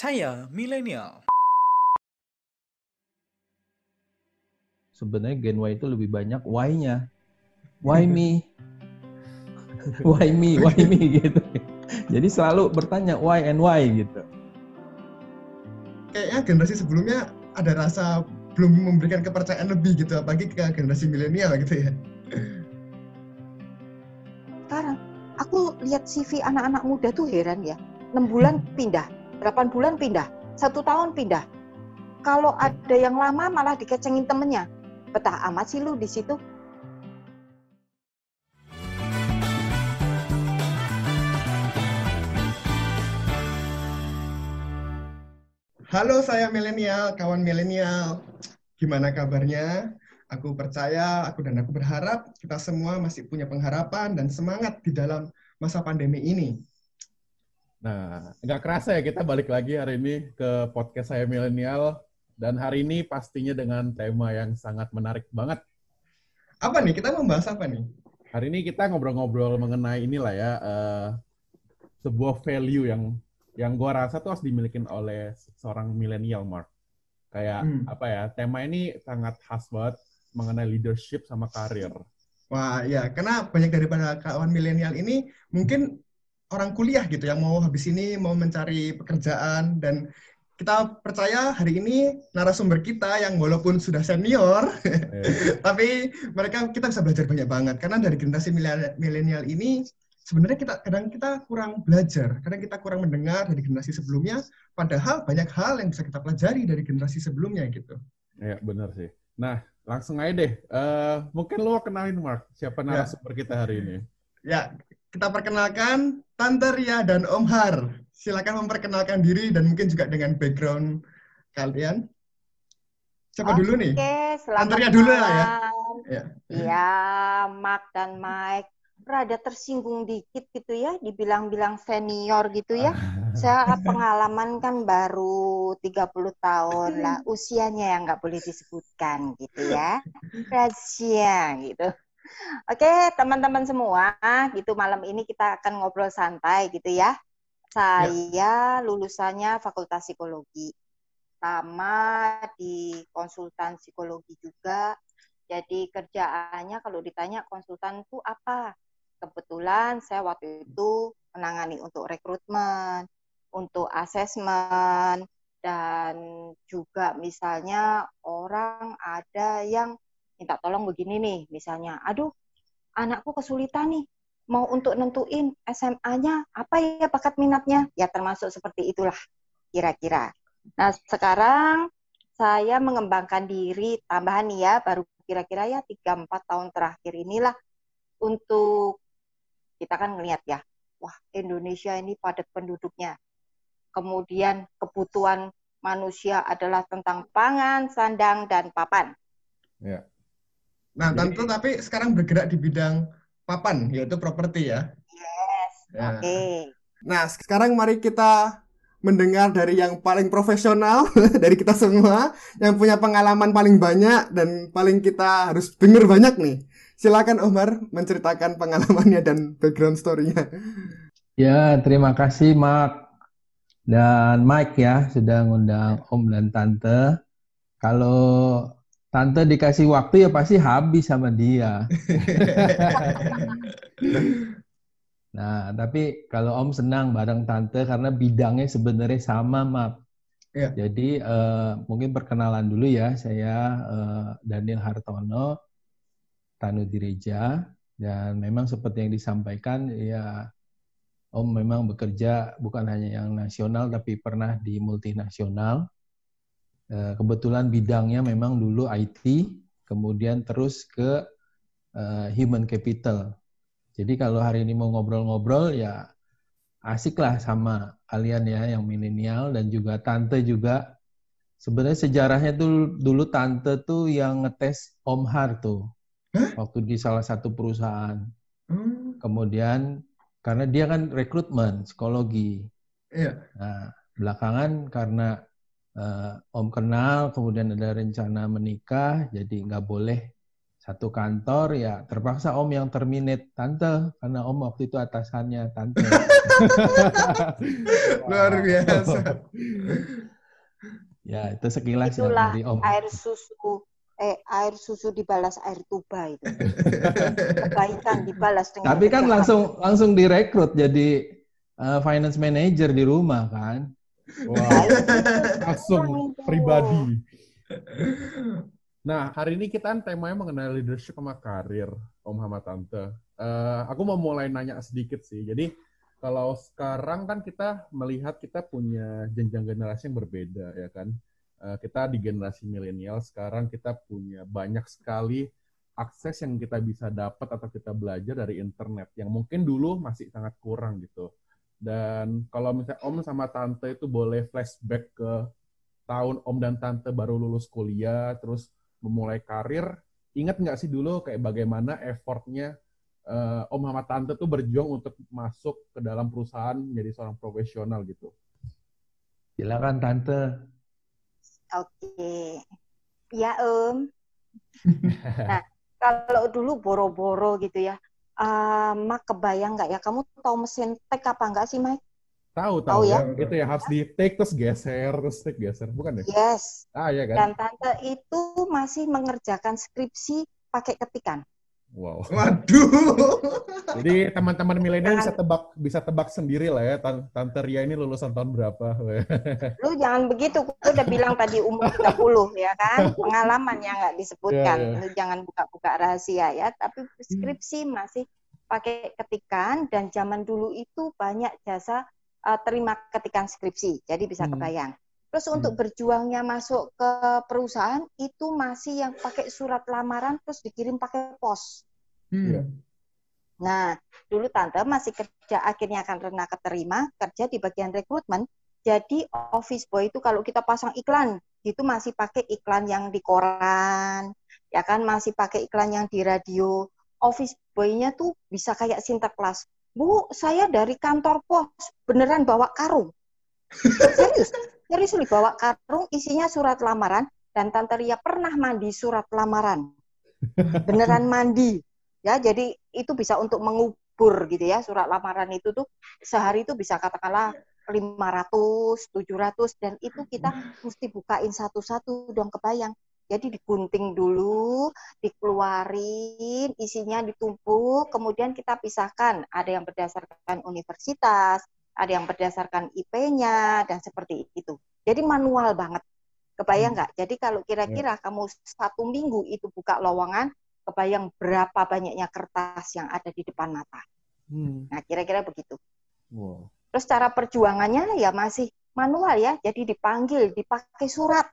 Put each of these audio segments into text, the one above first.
Saya milenial. Sebenarnya Gen Y itu lebih banyak why-nya. Why me? why me? Why me gitu. Jadi selalu bertanya why and why gitu. Kayaknya generasi sebelumnya ada rasa belum memberikan kepercayaan lebih gitu, apalagi ke generasi milenial gitu ya. Sekarang aku lihat CV anak-anak muda tuh heran ya. 6 bulan pindah, 8 bulan pindah, satu tahun pindah. Kalau ada yang lama malah dikecengin temennya. Betah amat sih lu di situ. Halo saya milenial, kawan milenial. Gimana kabarnya? Aku percaya, aku dan aku berharap kita semua masih punya pengharapan dan semangat di dalam masa pandemi ini. Nah, nggak kerasa ya kita balik lagi hari ini ke podcast saya milenial dan hari ini pastinya dengan tema yang sangat menarik banget. Apa nih? Kita mau bahas apa nih? Hari ini kita ngobrol-ngobrol mengenai inilah ya uh, sebuah value yang yang gua rasa tuh harus dimiliki oleh seorang milenial Mark. Kayak hmm. apa ya? Tema ini sangat khas banget mengenai leadership sama karir. Wah, ya, karena banyak daripada kawan milenial ini mungkin orang kuliah gitu yang mau habis ini mau mencari pekerjaan dan kita percaya hari ini narasumber kita yang walaupun sudah senior, yeah. tapi mereka kita bisa belajar banyak banget karena dari generasi milenial ini sebenarnya kita kadang kita kurang belajar, kadang kita kurang mendengar dari generasi sebelumnya, padahal banyak hal yang bisa kita pelajari dari generasi sebelumnya gitu. Iya benar sih. Nah langsung aja deh. Uh, mungkin lo kenalin Mark, siapa ya. narasumber ya. kita hari ini? Ya, kita perkenalkan Tante Ria dan Om Har. Silakan memperkenalkan diri dan mungkin juga dengan background kalian. Siapa Oke, dulu nih? Oke, Tante Ria dulu lah ya. Ya, ya Mark dan Mike rada tersinggung dikit gitu ya, dibilang-bilang senior gitu ya. Saya pengalaman kan baru 30 tahun lah, usianya yang nggak boleh disebutkan gitu ya. Rahasia gitu. Oke, teman-teman semua, gitu malam ini kita akan ngobrol santai gitu ya. Saya ya. lulusannya Fakultas Psikologi. Sama di konsultan psikologi juga. Jadi kerjaannya kalau ditanya konsultan itu apa? kebetulan saya waktu itu menangani untuk rekrutmen, untuk asesmen, dan juga misalnya orang ada yang minta tolong begini nih, misalnya, aduh, anakku kesulitan nih, mau untuk nentuin SMA-nya apa ya bakat minatnya, ya termasuk seperti itulah kira-kira. Nah sekarang saya mengembangkan diri tambahan nih ya, baru kira-kira ya 3-4 tahun terakhir inilah untuk kita kan ngelihat ya, wah Indonesia ini padat penduduknya. Kemudian kebutuhan manusia adalah tentang pangan, sandang, dan papan. Ya. Nah, tentu tapi sekarang bergerak di bidang papan, yaitu properti ya. Yes, ya. oke. Okay. Nah, sekarang mari kita mendengar dari yang paling profesional dari kita semua, yang punya pengalaman paling banyak dan paling kita harus dengar banyak nih. Silakan Omar menceritakan pengalamannya dan background story-nya. Ya, terima kasih Mark dan Mike ya sudah ngundang Om dan Tante. Kalau Tante dikasih waktu ya pasti habis sama dia. nah, tapi kalau Om senang bareng Tante karena bidangnya sebenarnya sama, Mark. Ya. Jadi uh, mungkin perkenalan dulu ya. Saya uh, Daniel Hartono Tanu Direja dan memang seperti yang disampaikan ya Om memang bekerja bukan hanya yang nasional tapi pernah di multinasional. Eh, kebetulan bidangnya memang dulu IT, kemudian terus ke uh, human capital. Jadi kalau hari ini mau ngobrol-ngobrol ya asik lah sama kalian ya yang milenial dan juga tante juga. Sebenarnya sejarahnya tuh dulu tante tuh yang ngetes Om Har tuh waktu di salah satu perusahaan. Hmm. Kemudian karena dia kan rekrutmen psikologi. Iya. Nah, belakangan karena uh, Om kenal, kemudian ada rencana menikah, jadi nggak boleh satu kantor ya terpaksa Om yang terminate tante karena Om waktu itu atasannya tante. Luar biasa. ya itu sekilas ya Itulah ya dari Om. air susu eh air susu dibalas air tuba itu. Kebaikan dibalas dengan Tapi kan langsung langsung direkrut jadi uh, finance manager di rumah kan. Wow. langsung pribadi. Nah, hari ini kita kan temanya mengenai leadership sama karir, Om sama Tante. Uh, aku mau mulai nanya sedikit sih. Jadi, kalau sekarang kan kita melihat kita punya jenjang generasi yang berbeda, ya kan? Uh, kita di generasi milenial sekarang kita punya banyak sekali akses yang kita bisa dapat atau kita belajar dari internet yang mungkin dulu masih sangat kurang gitu. Dan kalau misalnya Om sama Tante itu boleh flashback ke tahun Om dan Tante baru lulus kuliah, terus memulai karir, ingat nggak sih dulu kayak bagaimana effortnya uh, Om sama Tante tuh berjuang untuk masuk ke dalam perusahaan menjadi seorang profesional gitu? Silakan Tante. Oke. Ya Om. nah, kalau dulu boro-boro gitu ya, uh, Mak kebayang nggak ya, kamu tahu mesin tek apa nggak sih, Mike? Tahu, tahu. ya? Itu ya harus di take terus geser, terus take geser, bukan ya? Yes. Ah, ya kan. Dan tante itu masih mengerjakan skripsi pakai ketikan. Wow. Waduh. Jadi teman-teman milenial bisa tebak bisa tebak sendiri lah ya Tante Ria ini lulusan tahun berapa. Lu jangan begitu, aku udah bilang tadi umur 30 ya kan. Pengalaman yang nggak disebutkan. Yeah, yeah. Lu jangan buka-buka rahasia ya, tapi skripsi masih pakai ketikan dan zaman dulu itu banyak jasa uh, terima ketikan skripsi, jadi bisa hmm. kebayang. Terus hmm. untuk berjuangnya masuk ke perusahaan itu masih yang pakai surat lamaran terus dikirim pakai pos. Hmm. Iya. Nah, dulu tante masih kerja akhirnya karena keterima kerja di bagian rekrutmen. Jadi office boy itu kalau kita pasang iklan itu masih pakai iklan yang di koran, ya kan masih pakai iklan yang di radio. Office boy-nya tuh bisa kayak sinterklas. Bu, saya dari kantor pos beneran bawa karung. serius, nih bawa karung isinya surat lamaran dan Tante Ria pernah mandi surat lamaran. Beneran mandi. Ya, jadi itu bisa untuk mengubur gitu ya. Surat lamaran itu tuh sehari itu bisa katakanlah 500, 700 dan itu kita mesti bukain satu-satu dong kebayang. Jadi digunting dulu, dikeluarin, isinya ditumpuk, kemudian kita pisahkan. Ada yang berdasarkan universitas, ada yang berdasarkan IP-nya, dan seperti itu. Jadi manual banget. Kebayang hmm. nggak? Jadi kalau kira-kira ya. kamu satu minggu itu buka lowongan, kebayang berapa banyaknya kertas yang ada di depan mata. Hmm. Nah, kira-kira begitu. Wow. Terus cara perjuangannya ya masih manual ya, jadi dipanggil, dipakai surat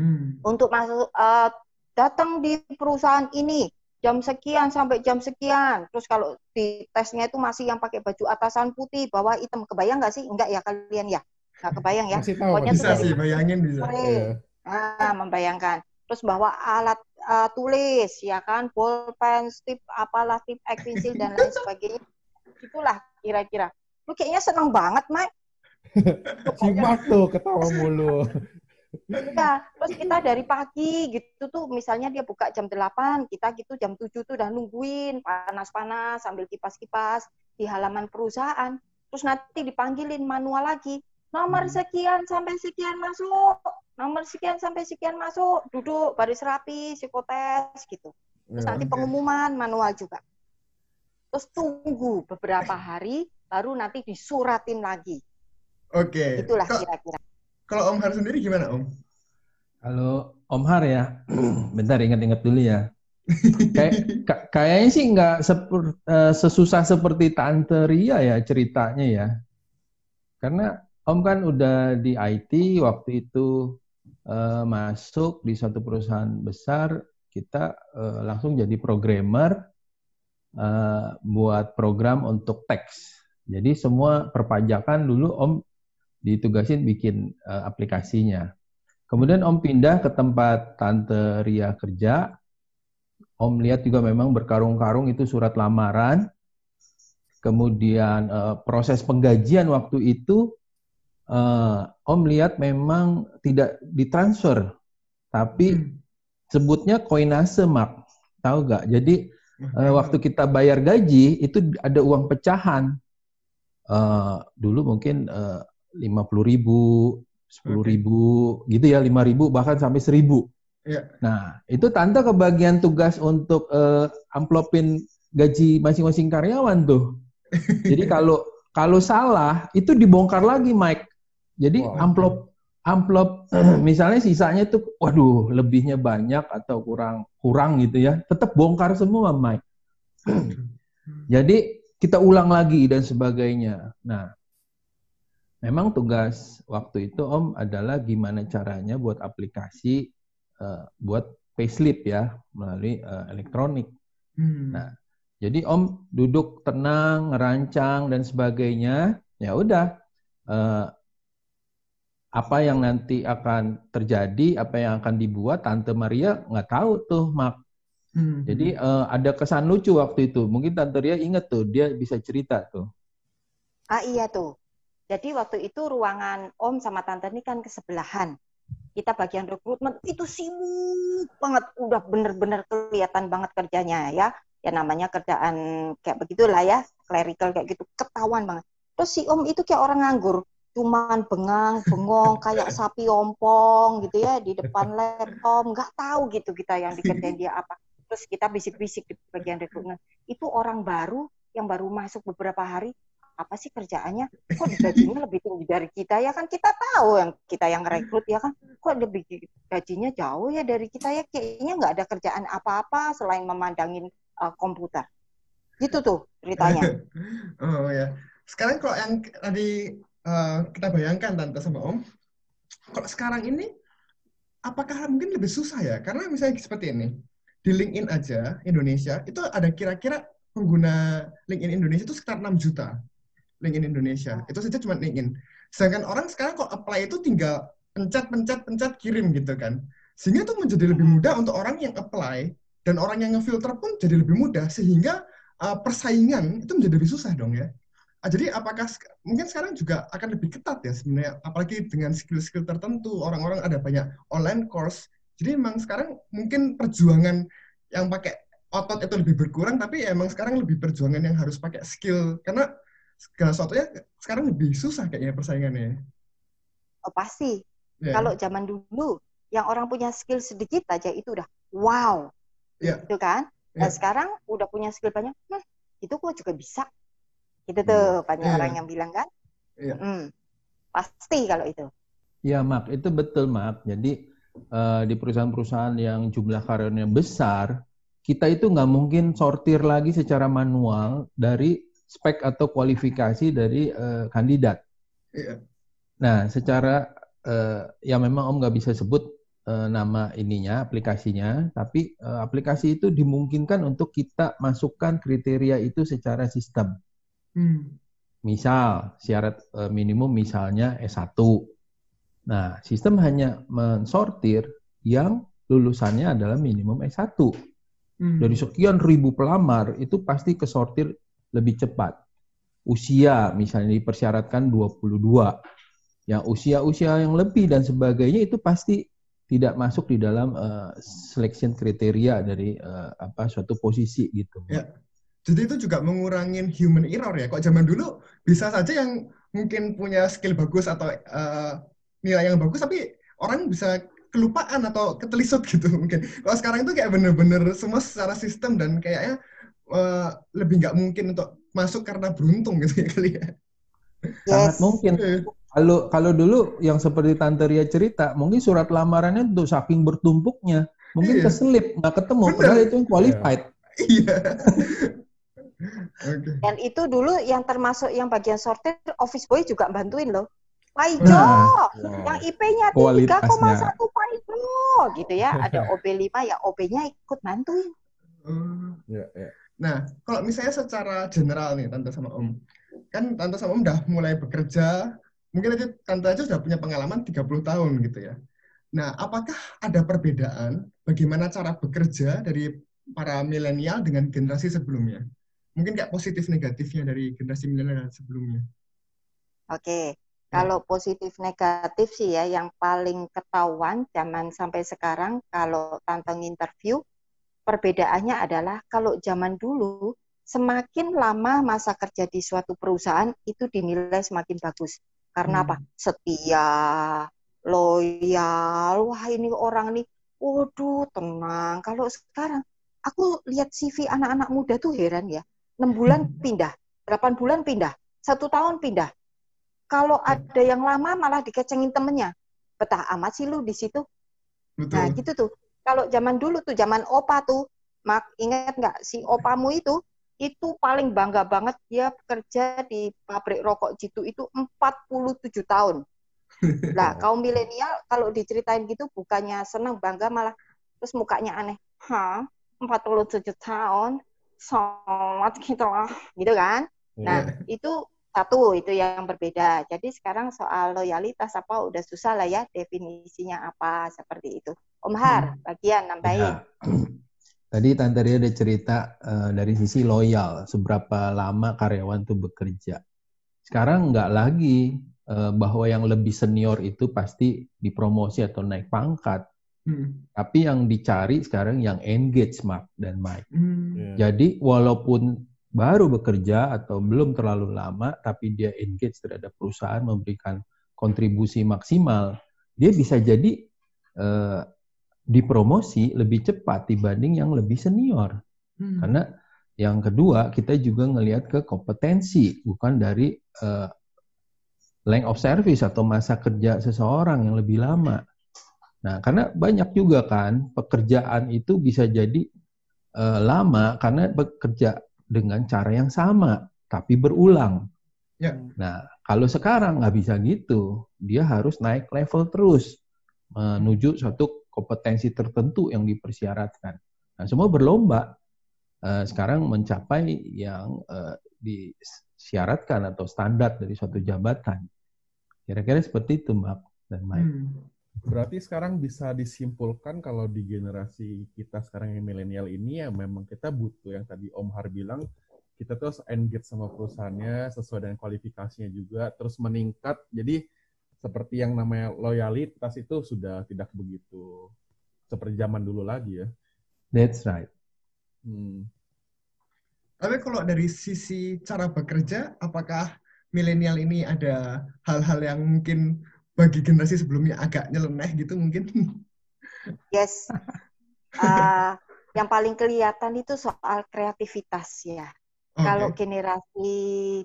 hmm. untuk masuk uh, datang di perusahaan ini jam sekian sampai jam sekian. Terus kalau di tesnya itu masih yang pakai baju atasan putih, bawah hitam. Kebayang nggak sih? Enggak ya kalian ya? Nggak kebayang ya? Masih tahu, Pokoknya bisa sih, bayangin bisa. Nah, membayangkan. Terus bawa alat uh, tulis, ya kan? Pulpen, tip, apalah, tip, ek, pensil, dan lain sebagainya. Itulah kira-kira. Lu kayaknya senang banget, Mike. si Mark tuh ketawa mulu. Ya, terus kita dari pagi gitu tuh misalnya dia buka jam 8, kita gitu jam 7 tuh udah nungguin panas-panas sambil kipas-kipas di halaman perusahaan. Terus nanti dipanggilin manual lagi. Nomor hmm. sekian sampai sekian masuk. Nomor sekian sampai sekian masuk. Duduk baris rapi, psikotes gitu. Terus ya, nanti pengumuman manual juga. Terus tunggu beberapa hari baru nanti disuratin lagi. Oke. Okay. Itulah kira-kira. Kalau Om Har sendiri gimana Om? Kalau Om Har ya, bentar ingat-ingat dulu ya. Kayak kayaknya sih nggak seper, uh, sesusah seperti Tante Ria ya ceritanya ya. Karena Om kan udah di IT waktu itu uh, masuk di suatu perusahaan besar, kita uh, langsung jadi programmer uh, buat program untuk teks. Jadi semua perpajakan dulu Om ditugasin bikin uh, aplikasinya. Kemudian Om pindah ke tempat Tante Ria kerja. Om lihat juga memang berkarung-karung itu surat lamaran. Kemudian uh, proses penggajian waktu itu uh, Om lihat memang tidak ditransfer, tapi hmm. sebutnya koinase mak. tahu nggak? Jadi uh, waktu kita bayar gaji itu ada uang pecahan. Uh, dulu mungkin lima puluh ribu, sepuluh ribu, gitu ya, lima ribu bahkan sampai seribu. Ya. Nah, itu tante kebagian tugas untuk uh, amplopin gaji masing-masing karyawan tuh. Jadi kalau kalau salah itu dibongkar lagi, Mike. Jadi wow. amplop amplop misalnya sisanya tuh waduh lebihnya banyak atau kurang kurang gitu ya, tetap bongkar semua, Mike. Jadi kita ulang lagi dan sebagainya. Nah, memang tugas waktu itu Om adalah gimana caranya buat aplikasi uh, buat payslip ya melalui uh, elektronik. Hmm. Nah, jadi Om duduk tenang, ngerancang dan sebagainya. Ya udah, uh, apa yang nanti akan terjadi, apa yang akan dibuat, Tante Maria nggak tahu tuh, Mak. Hmm. Jadi uh, ada kesan lucu waktu itu. Mungkin Tante Ria inget tuh, dia bisa cerita tuh. Ah iya tuh. Jadi waktu itu ruangan Om sama Tante ini kan kesebelahan. Kita bagian rekrutmen itu sibuk banget, udah bener-bener kelihatan banget kerjanya ya. Ya namanya kerjaan kayak begitulah ya, clerical kayak gitu, ketahuan banget. Terus si Om itu kayak orang nganggur, cuman bengang, bengong, kayak sapi ompong gitu ya di depan laptop, nggak tahu gitu kita yang dikerjain dia apa terus kita bisik-bisik di bagian rekrutmen itu orang baru yang baru masuk beberapa hari apa sih kerjaannya? Kok gajinya lebih tinggi dari kita ya? Kan kita tahu yang kita yang rekrut ya kan? Kok lebih gajinya jauh ya dari kita ya? Kayaknya nggak ada kerjaan apa-apa selain memandangin uh, komputer. Gitu tuh ceritanya. Oh ya. Sekarang kalau yang tadi uh, kita bayangkan tante sama om kalau sekarang ini apakah mungkin lebih susah ya? Karena misalnya seperti ini di LinkedIn aja Indonesia itu ada kira-kira pengguna LinkedIn Indonesia itu sekitar 6 juta LinkedIn Indonesia. Itu saja cuma LinkedIn. Sedangkan orang sekarang kok apply itu tinggal pencet pencet pencet kirim gitu kan. Sehingga itu menjadi lebih mudah untuk orang yang apply dan orang yang ngefilter pun jadi lebih mudah. Sehingga uh, persaingan itu menjadi lebih susah dong ya. Uh, jadi apakah mungkin sekarang juga akan lebih ketat ya sebenarnya. Apalagi dengan skill-skill tertentu orang-orang ada banyak online course. Jadi emang sekarang mungkin perjuangan yang pakai otot itu lebih berkurang, tapi ya emang sekarang lebih perjuangan yang harus pakai skill. Karena segala sesuatunya sekarang lebih susah kayaknya persaingannya. Oh pasti. Yeah. Kalau zaman dulu, yang orang punya skill sedikit aja itu udah wow. Yeah. Gitu kan? Dan yeah. sekarang udah punya skill banyak, hmm, itu kok juga bisa. Gitu tuh hmm. banyak yeah. orang yang bilang kan. Yeah. Hmm, pasti kalau itu. Ya, Mak, itu betul, Mak. Jadi uh, di perusahaan-perusahaan yang jumlah karyawannya besar, kita itu nggak mungkin sortir lagi secara manual dari spek atau kualifikasi dari uh, kandidat. Iya. Nah, secara uh, ya memang Om nggak bisa sebut uh, nama ininya, aplikasinya, tapi uh, aplikasi itu dimungkinkan untuk kita masukkan kriteria itu secara sistem. Hmm. Misal syarat uh, minimum misalnya S1 Nah, sistem hanya mensortir yang lulusannya adalah minimum S1. Hmm. Dari sekian ribu pelamar, itu pasti kesortir lebih cepat. Usia, misalnya dipersyaratkan 22. Yang usia-usia yang lebih dan sebagainya itu pasti tidak masuk di dalam uh, selection kriteria dari uh, apa suatu posisi gitu. Ya. Jadi itu juga mengurangin human error ya. Kok zaman dulu bisa saja yang mungkin punya skill bagus atau uh, nilai yang bagus tapi orang bisa kelupaan atau ketelisut gitu mungkin. Kalau sekarang itu kayak bener-bener semua secara sistem dan kayaknya uh, lebih nggak mungkin untuk masuk karena beruntung gitu ya kali ya. Yes. Sangat mungkin. Iya. Kalau kalau dulu yang seperti Tante Ria cerita, mungkin surat lamarannya tuh saking bertumpuknya, mungkin iya. keselip nggak ketemu, Bener. padahal itu yang qualified. Iya. okay. Dan itu dulu yang termasuk yang bagian sortir, office boy juga bantuin loh. Pak Ijo, nah, yang IP-nya 3,1 Pak Ijo, gitu ya. Ada OB 5 ya OB-nya ikut bantuin. Hmm. Ya, ya. Nah, kalau misalnya secara general nih Tante sama Om, kan Tante sama Om udah mulai bekerja, mungkin aja Tante aja sudah punya pengalaman 30 tahun gitu ya. Nah, apakah ada perbedaan bagaimana cara bekerja dari para milenial dengan generasi sebelumnya? Mungkin kayak positif negatifnya dari generasi milenial sebelumnya. Oke, kalau positif negatif sih ya, yang paling ketahuan zaman sampai sekarang kalau tantang interview perbedaannya adalah kalau zaman dulu semakin lama masa kerja di suatu perusahaan itu dinilai semakin bagus. Karena hmm. apa? Setia, loyal. Wah, ini orang nih, waduh, tenang. Kalau sekarang aku lihat CV anak-anak muda tuh heran ya. 6 bulan pindah, 8 bulan pindah, satu tahun pindah. Kalau ada yang lama malah dikecengin temennya. Betah amat sih lu di situ. Betul. Nah gitu tuh. Kalau zaman dulu tuh, zaman opa tuh, mak ingat nggak si opamu itu, itu paling bangga banget dia bekerja di pabrik rokok jitu itu 47 tahun. Nah, kaum milenial kalau diceritain gitu bukannya senang bangga malah terus mukanya aneh. Hah? 47 tahun? Sangat gitu lah. Gitu kan? Nah, yeah. itu satu itu yang berbeda. Jadi sekarang soal loyalitas apa udah susah lah ya definisinya apa seperti itu. Om Har, hmm. bagian nambahin. Ya. Tadi Tante Ria ada cerita uh, dari sisi loyal, seberapa lama karyawan itu bekerja. Sekarang nggak lagi uh, bahwa yang lebih senior itu pasti dipromosi atau naik pangkat. Hmm. Tapi yang dicari sekarang yang engage Mark dan Mike. Hmm. Yeah. Jadi walaupun baru bekerja atau belum terlalu lama, tapi dia engage terhadap perusahaan, memberikan kontribusi maksimal, dia bisa jadi uh, dipromosi lebih cepat dibanding yang lebih senior. Hmm. Karena yang kedua, kita juga ngelihat ke kompetensi, bukan dari uh, length of service atau masa kerja seseorang yang lebih lama. Nah, karena banyak juga kan pekerjaan itu bisa jadi uh, lama karena bekerja dengan cara yang sama, tapi berulang. Ya. Nah, kalau sekarang nggak bisa gitu, dia harus naik level terus menuju suatu kompetensi tertentu yang dipersyaratkan. Nah, semua berlomba uh, sekarang mencapai yang uh, disyaratkan atau standar dari suatu jabatan. Kira-kira seperti itu, Mbak dan Mike. Hmm. Berarti sekarang bisa disimpulkan kalau di generasi kita sekarang yang milenial ini ya memang kita butuh yang tadi Om Har bilang kita terus engage sama perusahaannya sesuai dengan kualifikasinya juga terus meningkat. Jadi seperti yang namanya loyalitas itu sudah tidak begitu seperti zaman dulu lagi ya. That's right. Hmm. Tapi kalau dari sisi cara bekerja, apakah milenial ini ada hal-hal yang mungkin bagi generasi sebelumnya agak nyeleneh gitu mungkin? Yes. Uh, yang paling kelihatan itu soal kreativitas ya. Okay. Kalau generasi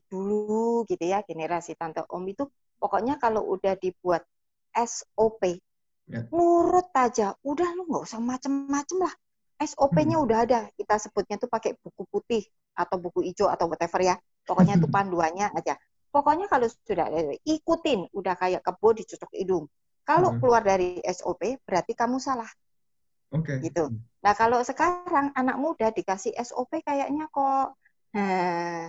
dulu gitu ya, generasi tante om itu pokoknya kalau udah dibuat SOP, yeah. nurut aja. Udah lu nggak usah macem-macem lah. SOP-nya hmm. udah ada. Kita sebutnya tuh pakai buku putih atau buku hijau atau whatever ya. Pokoknya itu panduannya aja. Pokoknya kalau sudah ikutin, udah kayak kebo dicocok hidung. Kalau hmm. keluar dari SOP, berarti kamu salah. Oke. Okay. Gitu. Nah kalau sekarang anak muda dikasih SOP kayaknya kok uh,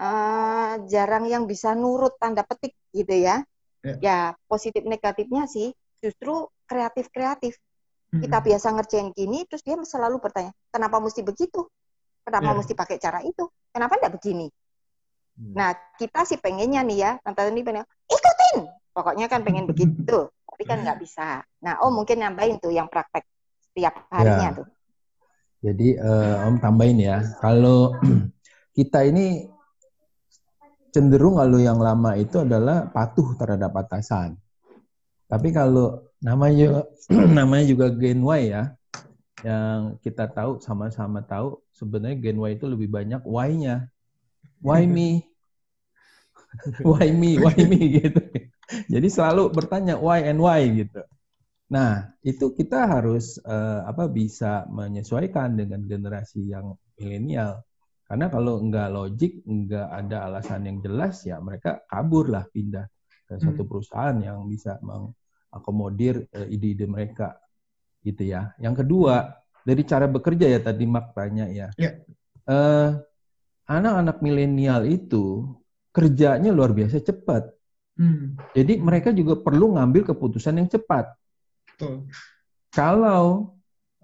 uh, jarang yang bisa nurut tanda petik gitu ya. Yeah. Ya positif negatifnya sih justru kreatif kreatif. Hmm. Kita biasa ngerjain gini, terus dia selalu bertanya, kenapa mesti begitu? Kenapa yeah. mesti pakai cara itu? Kenapa tidak begini? Hmm. Nah, kita sih pengennya nih ya, tante ini pengen ikutin. Pokoknya kan pengen begitu, tapi kan nggak bisa. Nah, Om mungkin nambahin tuh yang praktek setiap harinya ya. tuh. Jadi uh, Om tambahin ya, kalau kita ini cenderung kalau yang lama itu adalah patuh terhadap atasan. Tapi kalau namanya namanya juga Gen Y ya, yang kita tahu sama-sama tahu sebenarnya Gen Y itu lebih banyak why-nya. Why me? why me, why me gitu. Jadi selalu bertanya why and why gitu. Nah, itu kita harus uh, apa bisa menyesuaikan dengan generasi yang milenial. Karena kalau enggak logik, enggak ada alasan yang jelas ya mereka kabur lah pindah ke suatu hmm. perusahaan yang bisa mengakomodir uh, ide-ide mereka gitu ya. Yang kedua, dari cara bekerja ya tadi Mak tanya ya. Yeah. Ya. Uh, anak-anak milenial itu kerjanya luar biasa cepat. Hmm. Jadi mereka juga perlu ngambil keputusan yang cepat. Betul. Kalau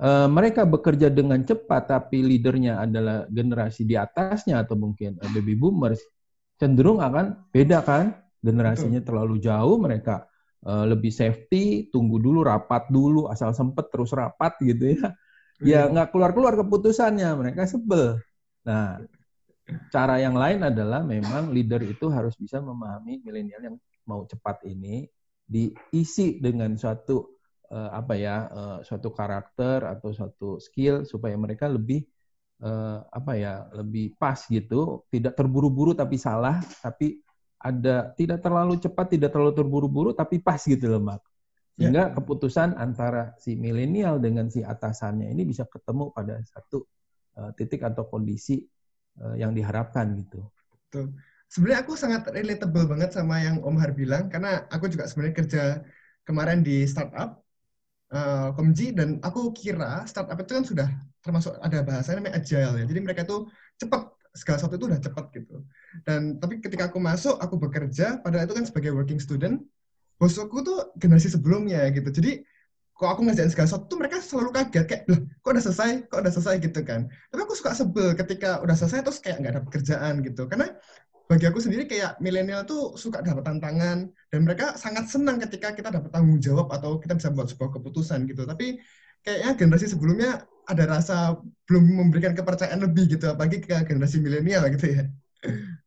uh, mereka bekerja dengan cepat tapi leadernya adalah generasi di atasnya atau mungkin uh, baby boomers, cenderung akan beda kan? Generasinya Betul. terlalu jauh, mereka uh, lebih safety, tunggu dulu, rapat dulu, asal sempet terus rapat gitu ya. ya nggak keluar-keluar keputusannya, mereka sebel. Nah, cara yang lain adalah memang leader itu harus bisa memahami milenial yang mau cepat ini diisi dengan suatu uh, apa ya uh, suatu karakter atau suatu skill supaya mereka lebih uh, apa ya lebih pas gitu tidak terburu-buru tapi salah tapi ada tidak terlalu cepat tidak terlalu terburu-buru tapi pas gitu loh mak sehingga yeah. keputusan antara si milenial dengan si atasannya ini bisa ketemu pada satu uh, titik atau kondisi yang diharapkan gitu. Betul. Sebenarnya aku sangat relatable banget sama yang Om Har bilang karena aku juga sebenarnya kerja kemarin di startup uh, Komji dan aku kira startup itu kan sudah termasuk ada bahasanya namanya agile ya. Jadi mereka itu cepat segala sesuatu itu udah cepat gitu. Dan tapi ketika aku masuk, aku bekerja, padahal itu kan sebagai working student, bosku tuh generasi sebelumnya gitu. Jadi kok aku ngerjain segala sesuatu tuh mereka selalu kaget kayak loh kok udah selesai? Kok udah selesai? Gitu kan. Tapi aku suka sebel ketika udah selesai terus kayak nggak ada pekerjaan gitu. Karena bagi aku sendiri kayak milenial tuh suka dapat tantangan dan mereka sangat senang ketika kita dapat tanggung jawab atau kita bisa buat sebuah keputusan gitu. Tapi kayaknya generasi sebelumnya ada rasa belum memberikan kepercayaan lebih gitu apalagi ke generasi milenial gitu ya.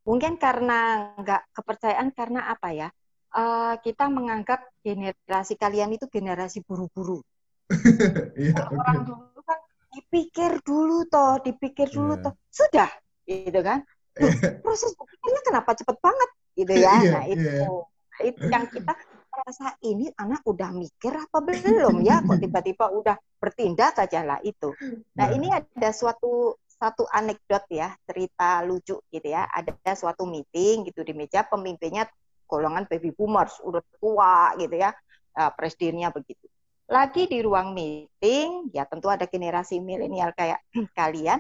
Mungkin karena nggak kepercayaan karena apa ya uh, kita menganggap generasi kalian itu generasi buru-buru. yeah, okay. Orang dulu kan dipikir dulu toh, dipikir dulu yeah. toh, sudah, gitu kan? Loh, proses pikirnya kenapa cepet banget, gitu ya? Yeah, nah itu, yeah. Nah, itu yang kita merasa ini anak udah mikir apa belum ya? Kok tiba-tiba udah bertindak aja lah itu. Nah, nah ini ada suatu satu anekdot ya, cerita lucu gitu ya. Ada suatu meeting gitu di meja, pemimpinnya golongan baby boomers, udah tua gitu ya, uh, presidennya begitu. Lagi di ruang meeting, ya tentu ada generasi milenial kayak kalian,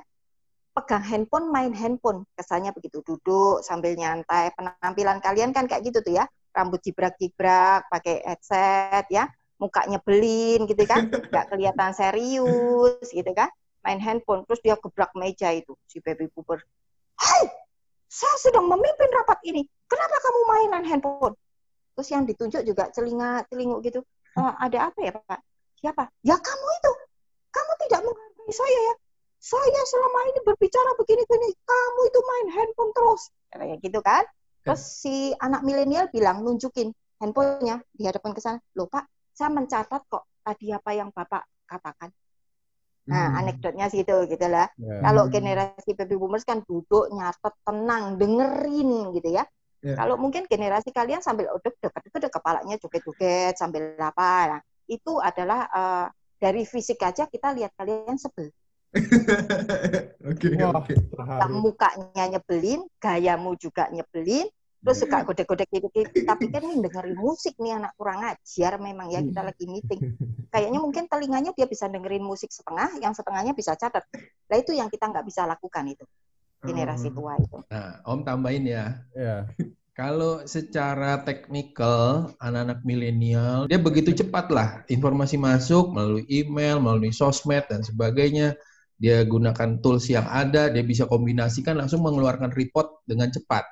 pegang handphone, main handphone. Kesannya begitu, duduk sambil nyantai. Penampilan kalian kan kayak gitu tuh ya, rambut jibrak-jibrak, pakai headset ya, mukanya belin gitu kan, nggak kelihatan serius gitu kan, main handphone. Terus dia gebrak meja itu, si baby boomer. Hai, saya sedang memimpin rapat ini. Kenapa kamu mainan handphone? Terus yang ditunjuk juga celinga celinguk gitu. E, ada apa ya Pak? Siapa? Ya kamu itu. Kamu tidak menghargai saya ya. Saya selama ini berbicara begini-begini. Kamu itu main handphone terus. Kayak gitu kan. Terus si anak milenial bilang, nunjukin handphonenya di hadapan ke sana. Loh Pak, saya mencatat kok tadi apa yang Bapak katakan. Nah, hmm. anekdotnya sih itu gitu lah. Yeah. Kalau generasi baby boomers kan duduk nyatet tenang, dengerin gitu ya. Yeah. Kalau mungkin generasi kalian sambil udah dekat itu udah kepalanya joget-joget sambil apa. Nah, itu adalah uh, dari fisik aja kita lihat kalian sebel. Oke, okay, oke. Okay. Mukanya nyebelin, gayamu juga nyebelin, terus suka godek-godek gitu, gitu tapi kan ini dengerin musik nih anak kurang ajar memang ya kita lagi meeting kayaknya mungkin telinganya dia bisa dengerin musik setengah yang setengahnya bisa catat nah itu yang kita nggak bisa lakukan itu generasi hmm. tua itu nah om tambahin ya yeah. Kalau secara teknikal, anak-anak milenial, dia begitu cepat lah. Informasi masuk melalui email, melalui sosmed, dan sebagainya. Dia gunakan tools yang ada, dia bisa kombinasikan, langsung mengeluarkan report dengan cepat.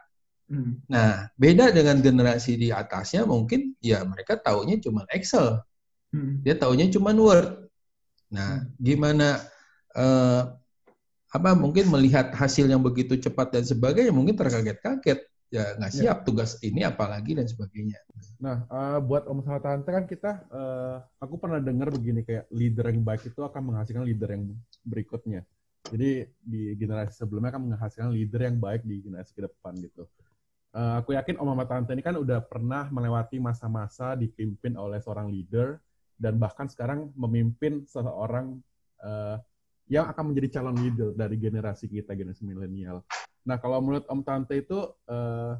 Hmm. Nah, beda dengan generasi di atasnya mungkin ya mereka taunya cuma Excel. Hmm. Dia taunya cuma Word. Nah, hmm. gimana uh, apa mungkin melihat hasil yang begitu cepat dan sebagainya mungkin terkaget-kaget ya nggak ya. siap ya. tugas ini apalagi dan sebagainya. Nah, uh, buat Om sama Tante kan kita, uh, aku pernah dengar begini kayak leader yang baik itu akan menghasilkan leader yang berikutnya. Jadi di generasi sebelumnya akan menghasilkan leader yang baik di generasi ke depan gitu uh, aku yakin Om Mama Tante ini kan udah pernah melewati masa-masa dipimpin oleh seorang leader dan bahkan sekarang memimpin seseorang uh, yang akan menjadi calon leader dari generasi kita, generasi milenial. Nah, kalau menurut Om Tante itu uh,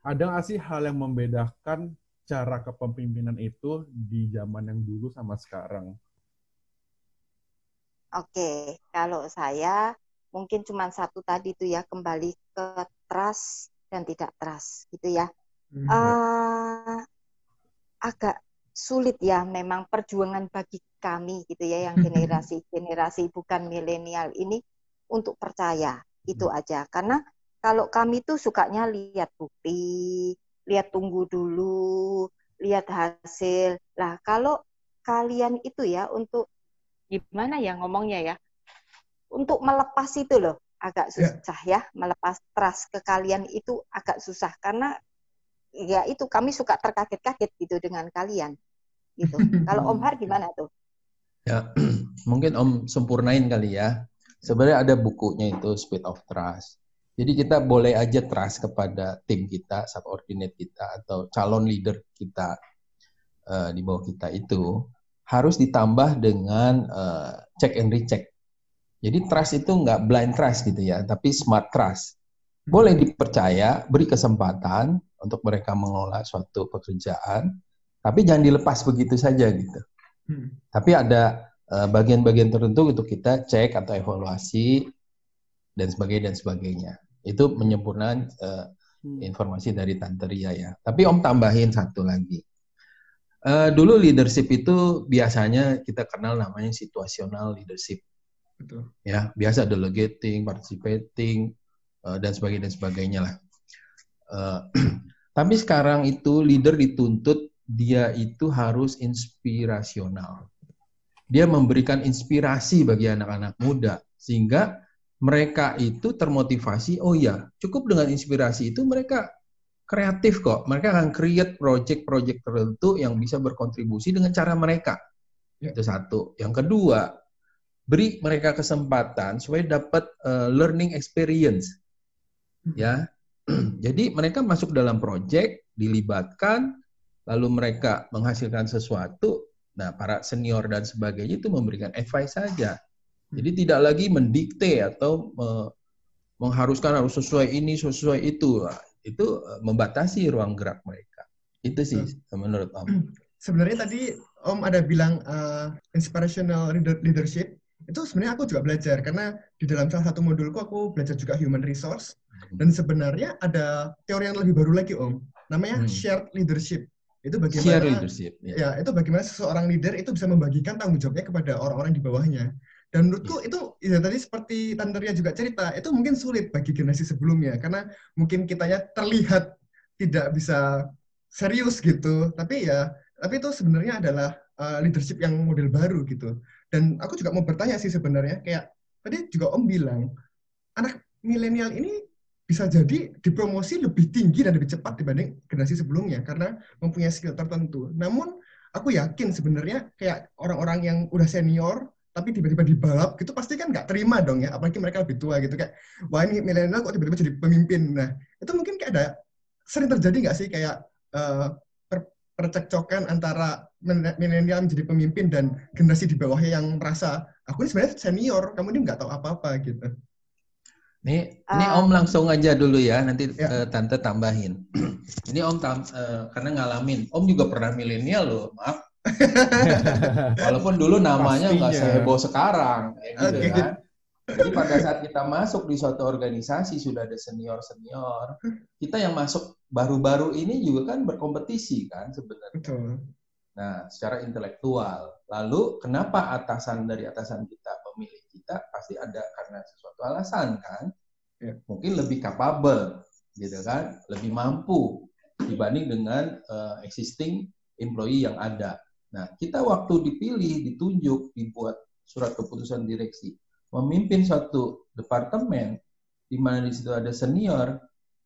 ada nggak sih hal yang membedakan cara kepemimpinan itu di zaman yang dulu sama sekarang? Oke, kalau saya mungkin cuma satu tadi tuh ya kembali ke trust dan tidak trust gitu ya. Hmm. Uh, agak sulit ya memang perjuangan bagi kami gitu ya yang generasi generasi bukan milenial ini untuk percaya itu hmm. aja karena kalau kami tuh sukanya lihat bukti lihat tunggu dulu lihat hasil lah kalau kalian itu ya untuk gimana ya ngomongnya ya untuk melepas itu loh agak ya. susah ya, ya melepas trust ke kalian itu agak susah karena ya itu kami suka terkaget-kaget gitu dengan kalian gitu. Kalau Om Har gimana tuh? Ya mungkin Om sempurnain kali ya. Sebenarnya ada bukunya itu Speed of Trust. Jadi kita boleh aja trust kepada tim kita, subordinate kita, atau calon leader kita uh, di bawah kita itu. Harus ditambah dengan uh, check and recheck. Jadi trust itu nggak blind trust gitu ya, tapi smart trust. Boleh dipercaya, beri kesempatan untuk mereka mengelola suatu pekerjaan, tapi jangan dilepas begitu saja gitu. Hmm. Tapi ada eh, bagian-bagian uh, tertentu untuk kita cek atau evaluasi dan sebagainya dan sebagainya. Itu menyempurnakan uh, informasi dari Tante Ria ya. Tapi Om tambahin satu lagi. Uh, dulu leadership itu biasanya kita kenal namanya situasional leadership. Betul. Ya, biasa delegating, participating, uh, dan sebagainya dan sebagainya lah. Uh, tapi sekarang itu leader dituntut dia itu harus inspirasional. Dia memberikan inspirasi bagi anak-anak muda sehingga mereka itu termotivasi, oh ya, cukup dengan inspirasi itu mereka kreatif kok. Mereka akan create project-project tertentu yang bisa berkontribusi dengan cara mereka. Ya. Itu satu. Yang kedua, beri mereka kesempatan supaya dapat uh, learning experience. Hmm. Ya. Jadi mereka masuk dalam project, dilibatkan, lalu mereka menghasilkan sesuatu. Nah, para senior dan sebagainya itu memberikan advice saja jadi tidak lagi mendikte atau me mengharuskan harus sesuai ini, sesuai itu. Nah, itu e, membatasi ruang gerak mereka. Itu sih hmm. menurut Om. Sebenarnya tadi Om ada bilang uh, inspirational leadership. Itu sebenarnya aku juga belajar karena di dalam salah satu modulku aku belajar juga human resource hmm. dan sebenarnya ada teori yang lebih baru lagi Om. Namanya hmm. shared leadership itu bagaimana Share leadership, ya. ya itu bagaimana seseorang leader itu bisa membagikan tanggung jawabnya kepada orang-orang di bawahnya dan menurutku iya. itu ya tadi seperti Tante Ria juga cerita, itu mungkin sulit bagi generasi sebelumnya karena mungkin kitanya terlihat tidak bisa serius gitu. Tapi ya, tapi itu sebenarnya adalah uh, leadership yang model baru gitu. Dan aku juga mau bertanya sih sebenarnya kayak tadi juga Om bilang anak milenial ini bisa jadi dipromosi lebih tinggi dan lebih cepat dibanding generasi sebelumnya karena mempunyai skill tertentu. Namun aku yakin sebenarnya kayak orang-orang yang udah senior tapi tiba-tiba dibalap gitu pasti kan nggak terima dong ya apalagi mereka lebih tua gitu kayak wah ini milenial kok tiba-tiba jadi pemimpin nah itu mungkin kayak ada sering terjadi nggak sih kayak uh, percekcokan antara milenial menjadi pemimpin dan generasi di bawahnya yang merasa aku ini sebenarnya senior kamu ini nggak tahu apa-apa gitu ini uh, ini ah. Om langsung aja dulu ya, nanti ya. uh, Tante tambahin. ini Om tam, uh, karena ngalamin, Om juga pernah milenial loh, maaf. Walaupun dulu namanya nggak seheboh sekarang, ya gitu okay. kan. Jadi pada saat kita masuk di suatu organisasi sudah ada senior-senior, kita yang masuk baru-baru ini juga kan berkompetisi kan sebenarnya. Nah, secara intelektual. Lalu kenapa atasan dari atasan kita memilih kita? Pasti ada karena sesuatu alasan kan. Ya. Mungkin lebih capable gitu kan, lebih mampu dibanding dengan uh, existing employee yang ada. Nah, kita waktu dipilih, ditunjuk, dibuat surat keputusan direksi, memimpin suatu departemen di mana di situ ada senior,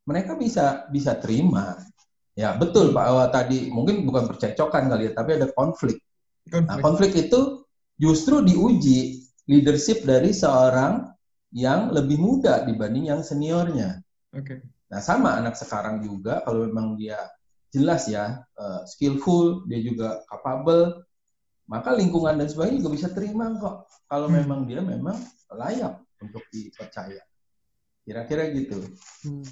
mereka bisa bisa terima. Ya, betul Pak Awa tadi mungkin bukan percecokan kali ya, tapi ada konflik. konflik. Nah, konflik itu justru diuji leadership dari seorang yang lebih muda dibanding yang seniornya. Oke. Okay. Nah, sama anak sekarang juga kalau memang dia jelas ya uh, skillful, dia juga capable, maka lingkungan dan sebagainya juga bisa terima kok kalau hmm. memang dia memang layak untuk dipercaya. Kira-kira gitu. Hmm.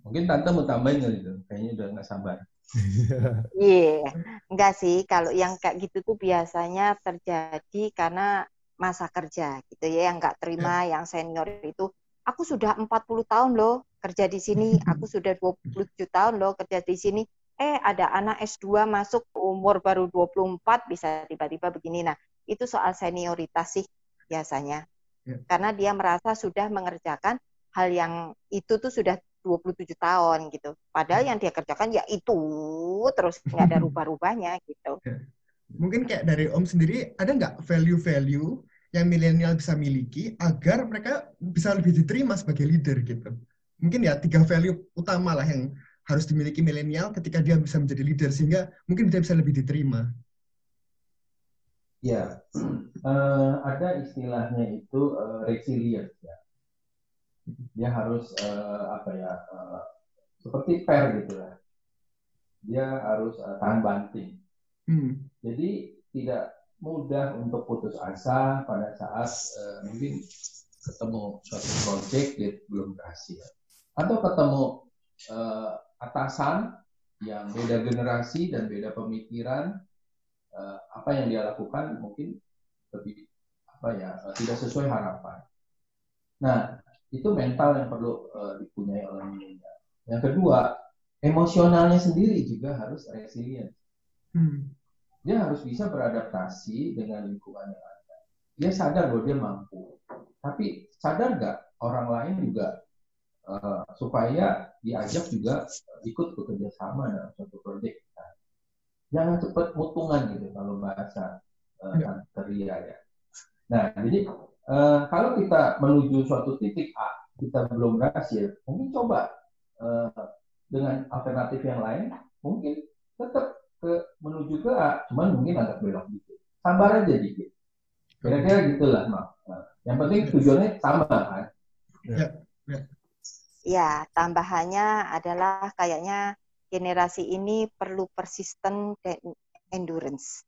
Mungkin tante mau tambahin nggak gitu? Kayaknya udah nggak sabar. Iya, yeah. enggak sih. Kalau yang kayak gitu tuh biasanya terjadi karena masa kerja gitu ya, yang nggak terima, yeah. yang senior itu. Aku sudah 40 tahun loh kerja di sini, aku sudah 27 tahun loh kerja di sini. Eh, ada anak S2 masuk umur baru 24 bisa tiba-tiba begini. Nah, itu soal senioritas sih biasanya. Ya. Karena dia merasa sudah mengerjakan hal yang itu tuh sudah 27 tahun gitu. Padahal ya. yang dia kerjakan ya itu terus nggak ada rubah-rubahnya gitu. Ya. Mungkin kayak dari Om sendiri, ada nggak value-value yang milenial bisa miliki agar mereka bisa lebih diterima sebagai leader gitu? Mungkin ya tiga value utama lah yang harus dimiliki milenial ketika dia bisa menjadi leader sehingga mungkin dia bisa lebih diterima. Ya, uh, ada istilahnya itu uh, resilience ya. Dia harus uh, apa ya uh, seperti fair gitu lah. Dia harus uh, tahan banting. Hmm. Jadi tidak mudah untuk putus asa pada saat uh, mungkin ketemu suatu project dia belum berhasil atau ketemu uh, atasan yang beda generasi dan beda pemikiran uh, apa yang dia lakukan mungkin lebih apa ya uh, tidak sesuai harapan. Nah itu mental yang perlu uh, dipunyai oleh milenial. Yang kedua emosionalnya sendiri juga harus resilient. Hmm. Dia harus bisa beradaptasi dengan lingkungan yang ada. Dia sadar bahwa dia mampu. Tapi sadar nggak orang lain juga uh, supaya diajak juga ikut bekerja sama dalam suatu proyek Jangan cepat mutungan gitu kalau bahasa uh, ya. ya. Nah, jadi uh, kalau kita menuju suatu titik A, kita belum berhasil, mungkin coba uh, dengan alternatif yang lain, mungkin tetap ke menuju ke A, cuman mungkin agak belok dikit. Sabar aja dikit. Kira-kira gitulah, Mak. Nah, yang penting tujuannya sama kan. Ya. ya. Ya, tambahannya adalah kayaknya generasi ini perlu persisten dan endurance.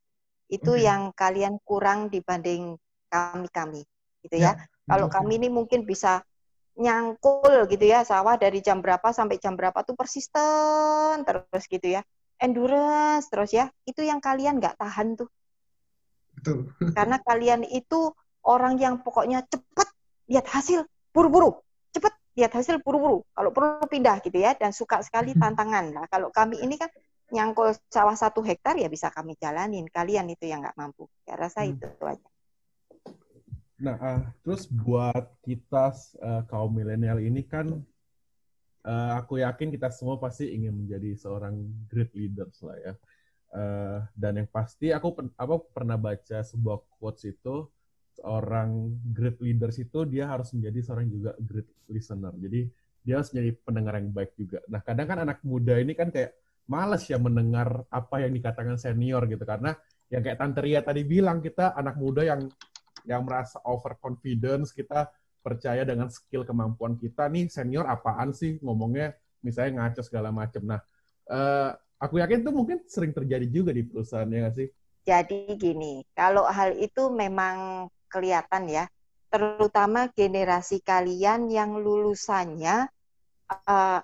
Itu okay. yang kalian kurang dibanding kami-kami, gitu ya. ya. Kalau okay. kami ini mungkin bisa nyangkul gitu ya sawah dari jam berapa sampai jam berapa tuh persisten terus gitu ya endurance terus ya itu yang kalian nggak tahan tuh betul karena kalian itu orang yang pokoknya cepet lihat hasil buru-buru lihat hasil buru-buru. Kalau perlu pindah gitu ya dan suka sekali tantangan. Nah, kalau kami ini kan nyangkul sawah satu hektar ya bisa kami jalanin. Kalian itu yang nggak mampu. Ya rasa hmm. itu aja. Nah, uh, terus buat kita uh, kaum milenial ini kan uh, aku yakin kita semua pasti ingin menjadi seorang great leaders lah ya. Uh, dan yang pasti aku apa pernah baca sebuah quotes itu seorang great leaders itu dia harus menjadi seorang juga great listener. Jadi dia harus menjadi pendengar yang baik juga. Nah kadang kan anak muda ini kan kayak males ya mendengar apa yang dikatakan senior gitu karena yang kayak Tante Ria tadi bilang kita anak muda yang yang merasa overconfidence kita percaya dengan skill kemampuan kita nih senior apaan sih ngomongnya misalnya ngaco segala macam. Nah uh, aku yakin itu mungkin sering terjadi juga di perusahaannya nggak sih? Jadi gini, kalau hal itu memang kelihatan ya, terutama generasi kalian yang lulusannya uh,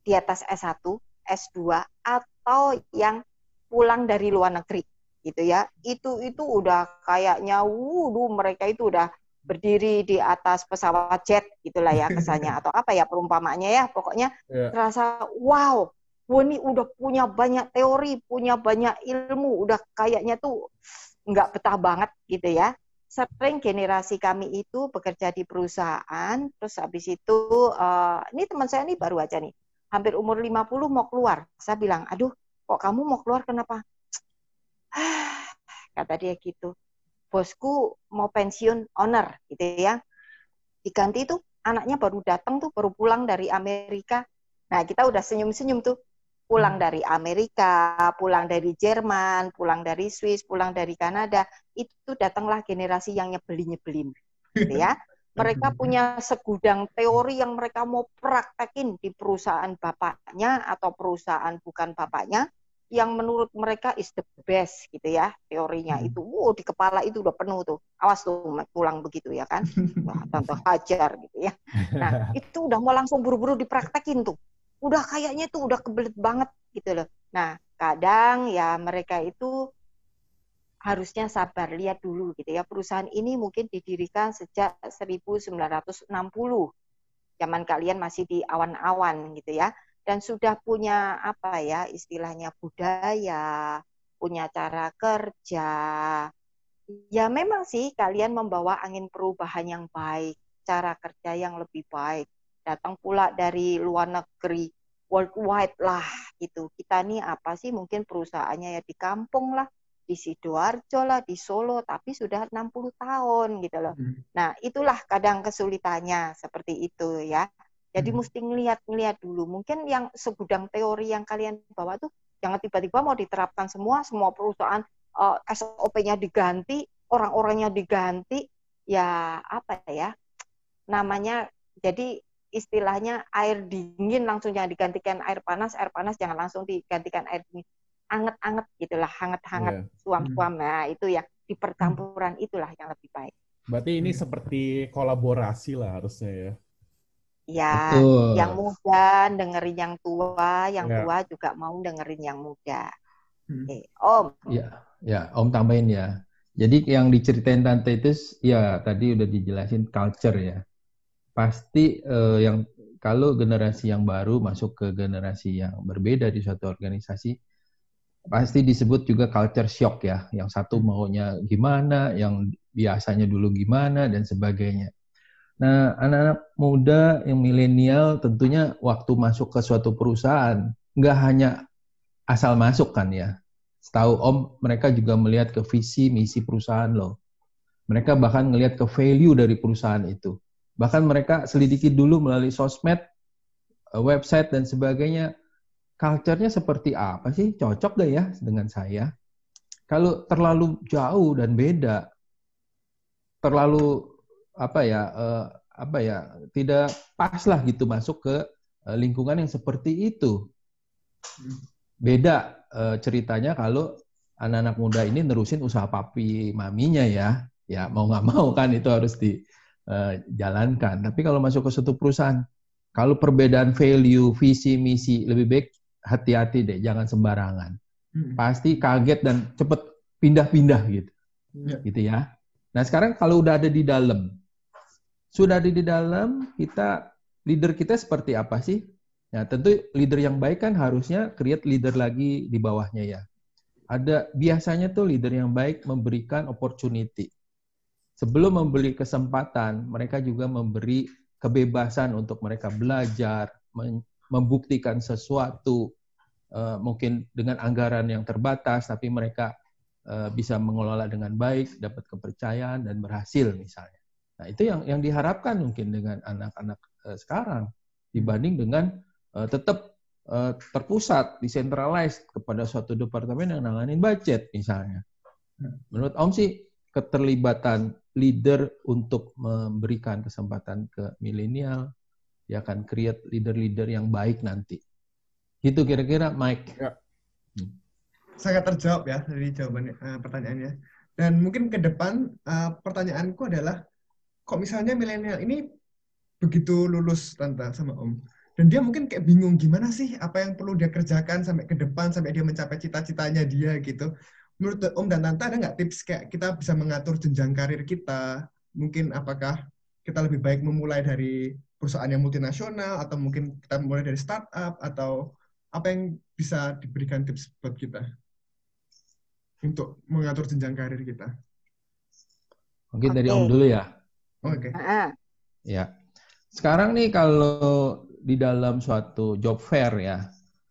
di atas S1, S2 atau yang pulang dari luar negeri gitu ya. Itu itu udah kayaknya wudu mereka itu udah berdiri di atas pesawat jet gitulah ya kesannya atau apa ya perumpamaannya ya pokoknya yeah. terasa wow Wah ini udah punya banyak teori, punya banyak ilmu, udah kayaknya tuh nggak betah banget gitu ya sering generasi kami itu bekerja di perusahaan, terus habis itu, uh, ini teman saya ini baru aja nih, hampir umur 50 mau keluar. Saya bilang, aduh, kok kamu mau keluar kenapa? Kata dia gitu, bosku mau pensiun owner gitu ya. Diganti tuh anaknya baru datang tuh, baru pulang dari Amerika. Nah, kita udah senyum-senyum tuh pulang hmm. dari Amerika, pulang dari Jerman, pulang dari Swiss, pulang dari Kanada, itu datanglah generasi yang nyebelin-nyebelin, gitu ya. Mereka hmm. punya segudang teori yang mereka mau praktekin di perusahaan bapaknya atau perusahaan bukan bapaknya, yang menurut mereka is the best gitu ya teorinya hmm. itu. Wow, di kepala itu udah penuh tuh. Awas tuh pulang begitu ya kan. Wah, tante hajar gitu ya. Nah, itu udah mau langsung buru-buru dipraktekin tuh udah kayaknya tuh udah kebelet banget gitu loh. Nah, kadang ya mereka itu harusnya sabar lihat dulu gitu ya. Perusahaan ini mungkin didirikan sejak 1960. Zaman kalian masih di awan-awan gitu ya. Dan sudah punya apa ya istilahnya budaya, punya cara kerja. Ya memang sih kalian membawa angin perubahan yang baik, cara kerja yang lebih baik datang pula dari luar negeri worldwide lah gitu. Kita nih apa sih mungkin perusahaannya ya di kampung lah, di Sidoarjo lah, di Solo, tapi sudah 60 tahun gitu loh. Hmm. Nah, itulah kadang kesulitannya seperti itu ya. Jadi hmm. mesti ngelihat-ngelihat dulu. Mungkin yang segudang teori yang kalian bawa tuh jangan tiba-tiba mau diterapkan semua, semua perusahaan uh, eh, SOP-nya diganti, orang-orangnya diganti, ya apa ya? Namanya jadi istilahnya air dingin langsung jangan digantikan air panas, air panas jangan langsung digantikan air dingin anget-anget gitulah, hangat-hangat yeah. suam-suam. Hmm. Nah, itu ya di percampuran itulah yang lebih baik. Berarti ini hmm. seperti kolaborasi lah harusnya ya. Ya, Betul. yang muda dengerin yang tua, yang ya. tua juga mau dengerin yang muda. Hmm. Oke, Om. Ya, ya, Om tambahin ya. Jadi yang diceritain tante itu ya tadi udah dijelasin culture ya. Pasti eh, yang kalau generasi yang baru masuk ke generasi yang berbeda di suatu organisasi, pasti disebut juga culture shock ya. Yang satu hmm. maunya gimana, yang biasanya dulu gimana dan sebagainya. Nah, anak-anak muda yang milenial tentunya waktu masuk ke suatu perusahaan nggak hanya asal masuk kan ya. Setahu Om, mereka juga melihat ke visi misi perusahaan loh. Mereka bahkan ngelihat ke value dari perusahaan itu. Bahkan mereka selidiki dulu melalui sosmed, eh, website dan sebagainya culture-nya seperti apa sih? Cocok gak ya dengan saya? Kalau terlalu jauh dan beda, terlalu apa ya, uh, apa ya, tidak pas lah gitu masuk ke uh, lingkungan yang seperti itu. Beda ceritanya kalau anak-anak muda ini nerusin usaha papi maminya ya, ya mau nggak mau kan itu harus dijalankan. Tapi kalau masuk ke suatu perusahaan, kalau perbedaan value, visi, misi lebih baik hati-hati deh, jangan sembarangan. Hmm. Pasti kaget dan cepet pindah-pindah gitu. Ya. Gitu ya. Nah sekarang kalau udah ada di dalam, sudah ada di dalam, kita leader kita seperti apa sih? Ya tentu leader yang baik kan harusnya create leader lagi di bawahnya ya. Ada biasanya tuh leader yang baik memberikan opportunity. Sebelum memberi kesempatan, mereka juga memberi kebebasan untuk mereka belajar, membuktikan sesuatu, uh, mungkin dengan anggaran yang terbatas, tapi mereka uh, bisa mengelola dengan baik, dapat kepercayaan dan berhasil misalnya. Nah itu yang yang diharapkan mungkin dengan anak-anak uh, sekarang dibanding dengan tetap terpusat, decentralized kepada suatu departemen yang nanganin budget misalnya. Menurut Om sih keterlibatan leader untuk memberikan kesempatan ke milenial, dia akan create leader-leader yang baik nanti. Gitu kira-kira Mike. Ya. Hmm. Sangat terjawab ya dari jawaban uh, pertanyaannya. Dan mungkin ke depan uh, pertanyaanku adalah kok misalnya milenial ini begitu lulus tante sama Om dan dia mungkin kayak bingung gimana sih apa yang perlu dia kerjakan sampai ke depan sampai dia mencapai cita-citanya dia gitu. Menurut Om dan Tante ada nggak tips kayak kita bisa mengatur jenjang karir kita? Mungkin apakah kita lebih baik memulai dari perusahaan yang multinasional atau mungkin kita mulai dari startup atau apa yang bisa diberikan tips buat kita untuk mengatur jenjang karir kita? Mungkin okay. dari Om dulu ya. Oke. Okay. Ya. Sekarang nih kalau di dalam suatu job fair ya,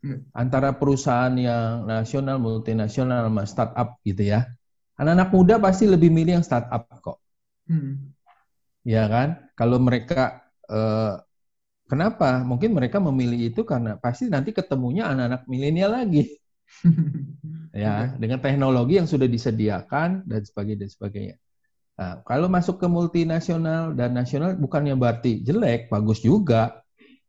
hmm. antara perusahaan yang nasional, multinasional, sama startup gitu ya, anak-anak muda pasti lebih milih yang startup kok. Hmm. Ya kan? Kalau mereka Eh, kenapa? Mungkin mereka memilih itu karena pasti nanti ketemunya anak-anak milenial lagi. ya, dengan teknologi yang sudah disediakan dan sebagainya dan sebagainya. Nah, kalau masuk ke multinasional dan nasional bukannya berarti jelek, bagus juga.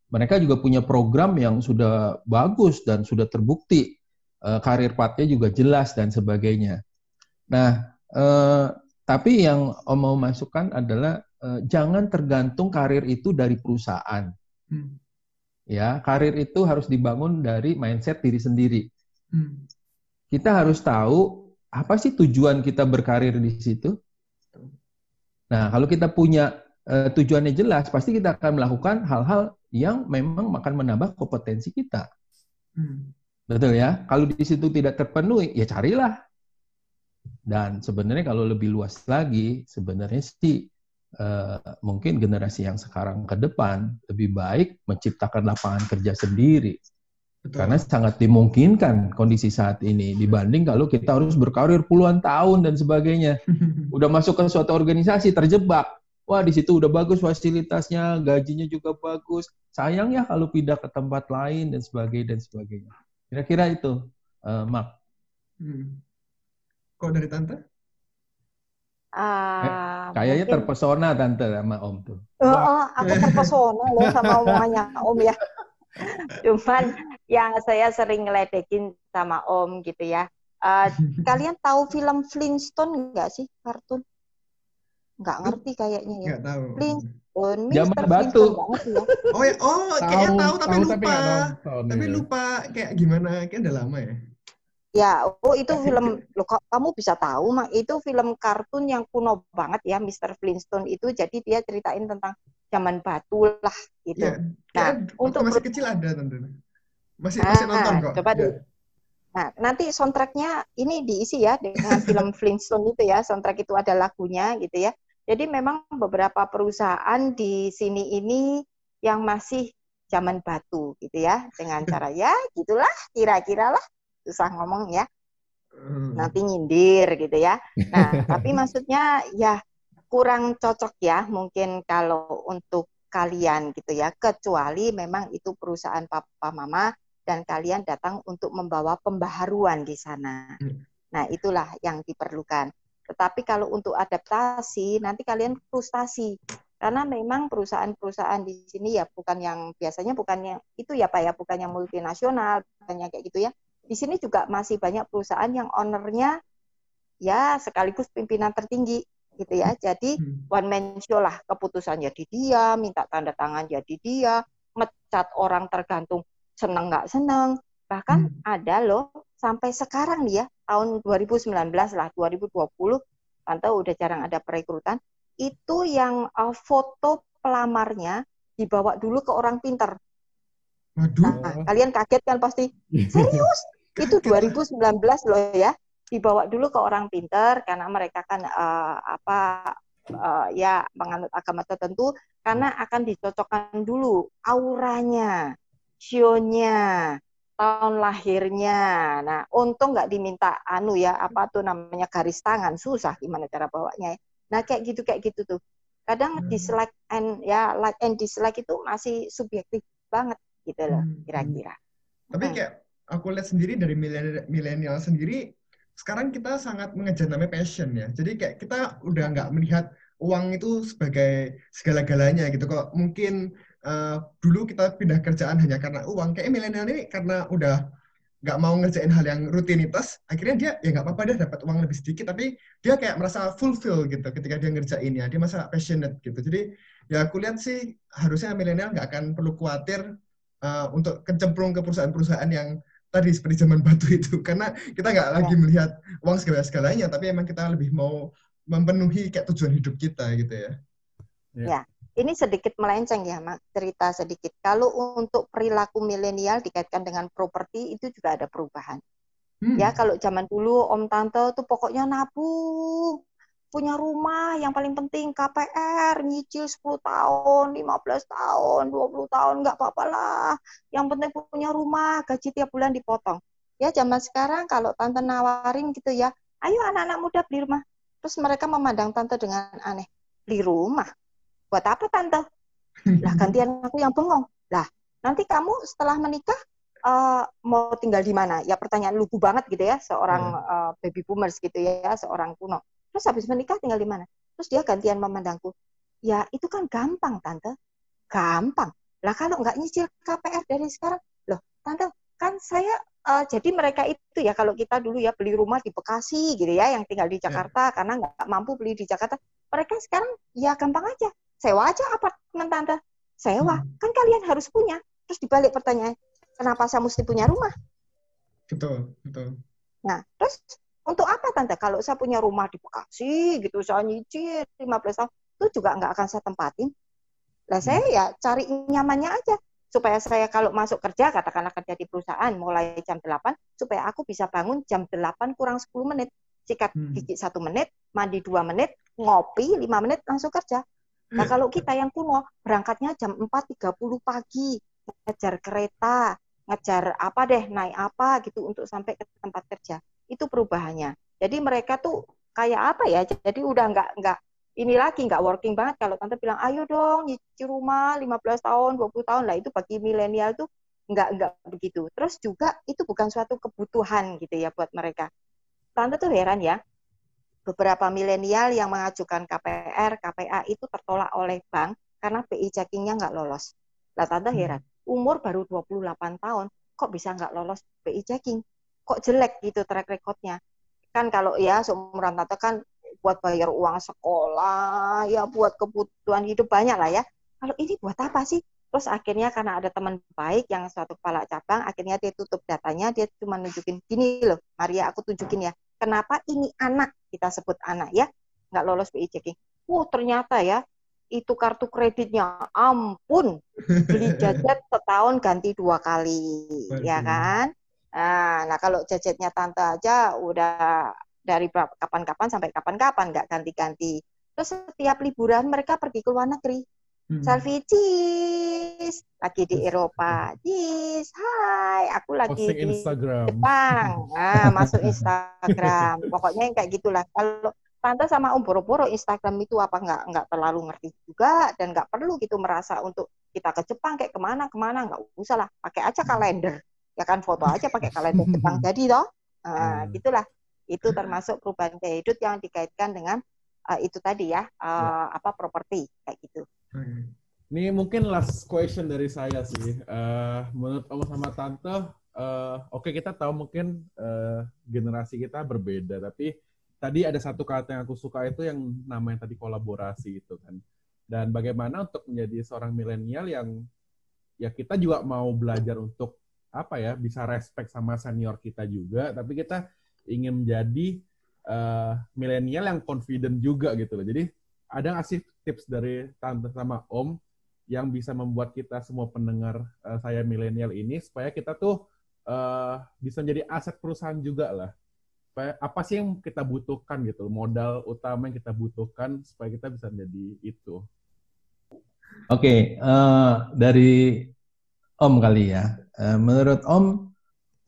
Mereka juga punya program yang sudah bagus dan sudah terbukti. Uh, karir pathnya juga jelas dan sebagainya. Nah, uh, tapi yang Om mau masukkan adalah uh, jangan tergantung karir itu dari perusahaan. Hmm. Ya, karir itu harus dibangun dari mindset diri sendiri. Hmm. Kita harus tahu apa sih tujuan kita berkarir di situ. Nah, kalau kita punya uh, tujuannya jelas, pasti kita akan melakukan hal-hal yang memang akan menambah kompetensi kita. Hmm. Betul ya? Kalau di situ tidak terpenuhi, ya carilah. Dan sebenarnya kalau lebih luas lagi, sebenarnya sih uh, mungkin generasi yang sekarang ke depan lebih baik menciptakan lapangan kerja sendiri. Betul. Karena sangat dimungkinkan kondisi saat ini dibanding kalau kita harus berkarir puluhan tahun dan sebagainya. Udah masuk ke suatu organisasi terjebak. Wah, di situ udah bagus fasilitasnya, gajinya juga bagus. Sayang ya kalau pindah ke tempat lain dan sebagainya dan sebagainya. Kira-kira itu, uh, Mark. Hmm. Kok dari tante? Uh, eh, kayaknya mungkin... terpesona tante sama Om tuh. Oh, oh aku terpesona loh sama omongannya Om ya. Cuman yang saya sering ngeledekin sama Om gitu ya. Uh, kalian tahu film Flintstone nggak sih kartun? Nggak ngerti kayaknya ya. Nggak tahu. Flintstone, Zaman batu. Ya? Oh ya, oh kayaknya tahu, tahu tapi tahu, lupa. Tapi, tapi ya. lupa kayak gimana? Kayak udah lama ya. Ya, oh itu film lo kamu bisa tahu mak itu film kartun yang kuno banget ya Mr. Flintstone itu jadi dia ceritain tentang zaman batu lah gitu. Ya, nah, ya, untuk masih kecil ada tentu. Masih nah, masih nonton kok. Coba ya. Nah, nanti soundtracknya ini diisi ya dengan film Flintstone itu ya. Soundtrack itu ada lagunya gitu ya. Jadi memang beberapa perusahaan di sini ini yang masih zaman batu gitu ya dengan cara ya gitulah kira-kira lah susah ngomong ya. Hmm. Nanti nyindir gitu ya. Nah, tapi maksudnya ya kurang cocok ya mungkin kalau untuk kalian gitu ya, kecuali memang itu perusahaan papa mama dan kalian datang untuk membawa pembaharuan di sana. Hmm. Nah, itulah yang diperlukan. Tetapi kalau untuk adaptasi, nanti kalian frustasi. Karena memang perusahaan-perusahaan di sini ya bukan yang biasanya bukan yang itu ya Pak ya, bukan yang multinasional, bukan yang kayak gitu ya di sini juga masih banyak perusahaan yang ownernya ya sekaligus pimpinan tertinggi gitu ya. Jadi hmm. one man show lah keputusan jadi dia, minta tanda tangan jadi dia, mecat orang tergantung seneng nggak seneng. Bahkan hmm. ada loh sampai sekarang nih ya tahun 2019 lah 2020 tante udah jarang ada perekrutan itu yang uh, foto pelamarnya dibawa dulu ke orang pinter. Waduh. Nah, kalian kaget kan pasti. Serius? itu 2019 loh ya dibawa dulu ke orang pinter karena mereka kan uh, apa uh, ya menganut agama tertentu karena akan dicocokkan dulu auranya, sionya, tahun lahirnya. Nah, untung nggak diminta anu ya apa tuh namanya garis tangan susah gimana cara bawanya. Ya. Nah kayak gitu kayak gitu tuh. Kadang hmm. dislike and ya like and dislike itu masih subjektif banget gitu loh hmm. kira-kira. Tapi hmm. kayak aku lihat sendiri dari milenial sendiri sekarang kita sangat mengejar namanya passion ya. Jadi kayak kita udah nggak melihat uang itu sebagai segala-galanya gitu kok. Mungkin uh, dulu kita pindah kerjaan hanya karena uang. Kayak milenial ini karena udah nggak mau ngerjain hal yang rutinitas, akhirnya dia ya nggak apa-apa dia dapat uang lebih sedikit, tapi dia kayak merasa fulfill gitu ketika dia ngerjainnya. Dia merasa passionate gitu. Jadi ya aku lihat sih harusnya milenial nggak akan perlu khawatir uh, untuk kecemplung ke perusahaan-perusahaan yang tadi seperti zaman batu itu karena kita nggak lagi ya. melihat uang segala segalanya tapi emang kita lebih mau memenuhi kayak tujuan hidup kita gitu ya. Ya, ya. Ini sedikit melenceng ya, Mak. Cerita sedikit. Kalau untuk perilaku milenial dikaitkan dengan properti itu juga ada perubahan. Hmm. Ya, kalau zaman dulu Om Tante tuh pokoknya nabung, punya rumah yang paling penting KPR nyicil 10 tahun 15 tahun 20 tahun nggak apa-apa lah yang penting punya rumah gaji tiap bulan dipotong ya zaman sekarang kalau tante nawarin gitu ya ayo anak-anak muda beli rumah terus mereka memandang tante dengan aneh beli rumah buat apa tante lah gantian aku yang bengong lah nanti kamu setelah menikah uh, mau tinggal di mana ya pertanyaan lugu banget gitu ya seorang uh, baby boomers gitu ya seorang kuno Terus habis menikah tinggal di mana? Terus dia gantian memandangku. Ya itu kan gampang tante. Gampang. Lah kalau nggak nyicil KPR dari sekarang, loh tante kan saya uh, jadi mereka itu ya kalau kita dulu ya beli rumah di Bekasi gitu ya yang tinggal di ya. Jakarta yeah. karena nggak mampu beli di Jakarta mereka sekarang ya gampang aja sewa aja apartemen tante sewa hmm. kan kalian harus punya terus dibalik pertanyaan kenapa saya mesti punya rumah betul betul nah terus untuk apa tante? Kalau saya punya rumah di Bekasi gitu, saya nyicil 15 tahun, itu juga nggak akan saya tempatin. Lah saya ya cari nyamannya aja. Supaya saya kalau masuk kerja, katakanlah kerja di perusahaan mulai jam 8, supaya aku bisa bangun jam 8 kurang 10 menit. Sikat hmm. gigi satu menit, mandi dua menit, ngopi lima menit, langsung kerja. Nah kalau kita yang kuno, berangkatnya jam 4.30 pagi, ngejar kereta, ngejar apa deh, naik apa gitu untuk sampai ke tempat kerja. Itu perubahannya. Jadi mereka tuh kayak apa ya? Jadi udah nggak nggak ini lagi nggak working banget kalau tante bilang ayo dong nyicil rumah 15 tahun 20 tahun lah itu bagi milenial tuh nggak nggak begitu terus juga itu bukan suatu kebutuhan gitu ya buat mereka tante tuh heran ya beberapa milenial yang mengajukan KPR KPA itu tertolak oleh bank karena BI checkingnya nggak lolos lah tante hmm. heran umur baru 28 tahun kok bisa nggak lolos BI checking kok jelek gitu track recordnya kan kalau ya seumuran tante kan buat bayar uang sekolah, ya buat kebutuhan hidup banyak lah ya. Kalau ini buat apa sih? Terus akhirnya karena ada teman baik yang suatu kepala cabang, akhirnya dia tutup datanya, dia cuma nunjukin gini loh, Maria aku tunjukin ya, kenapa ini anak kita sebut anak ya, nggak lolos BI checking. Oh ternyata ya itu kartu kreditnya ampun beli jajet setahun ganti dua kali ya kan nah, nah kalau jajetnya tante aja udah dari kapan-kapan sampai kapan-kapan nggak ganti-ganti. Terus setiap liburan mereka pergi ke luar negeri. Hmm. Selfie cheese, lagi di Eropa. Cheese, hai, aku lagi Posting di Instagram. Jepang. Nah, masuk Instagram. Pokoknya yang kayak gitulah. Kalau tante sama om boro-boro Instagram itu apa nggak nggak terlalu ngerti juga dan nggak perlu gitu merasa untuk kita ke Jepang kayak ke mana ke mana nggak usah lah pakai aja kalender ya kan foto aja pakai kalender Jepang jadi toh nah, hmm. gitulah itu termasuk perubahan gaya hidup yang dikaitkan dengan uh, itu tadi ya, uh, ya. apa properti kayak gitu. Ini mungkin last question dari saya sih. Uh, menurut Om sama Tante, uh, oke okay, kita tahu mungkin uh, generasi kita berbeda, tapi tadi ada satu kata yang aku suka itu yang namanya tadi kolaborasi itu kan. Dan bagaimana untuk menjadi seorang milenial yang ya kita juga mau belajar untuk apa ya bisa respect sama senior kita juga, tapi kita ingin menjadi uh, milenial yang confident juga gitu loh. Jadi ada ngasih tips dari tante sama om yang bisa membuat kita semua pendengar uh, saya milenial ini supaya kita tuh uh, bisa menjadi aset perusahaan juga lah. Supaya apa sih yang kita butuhkan gitu, modal utama yang kita butuhkan supaya kita bisa menjadi itu. Oke, okay, uh, dari Om kali ya. Uh, menurut Om,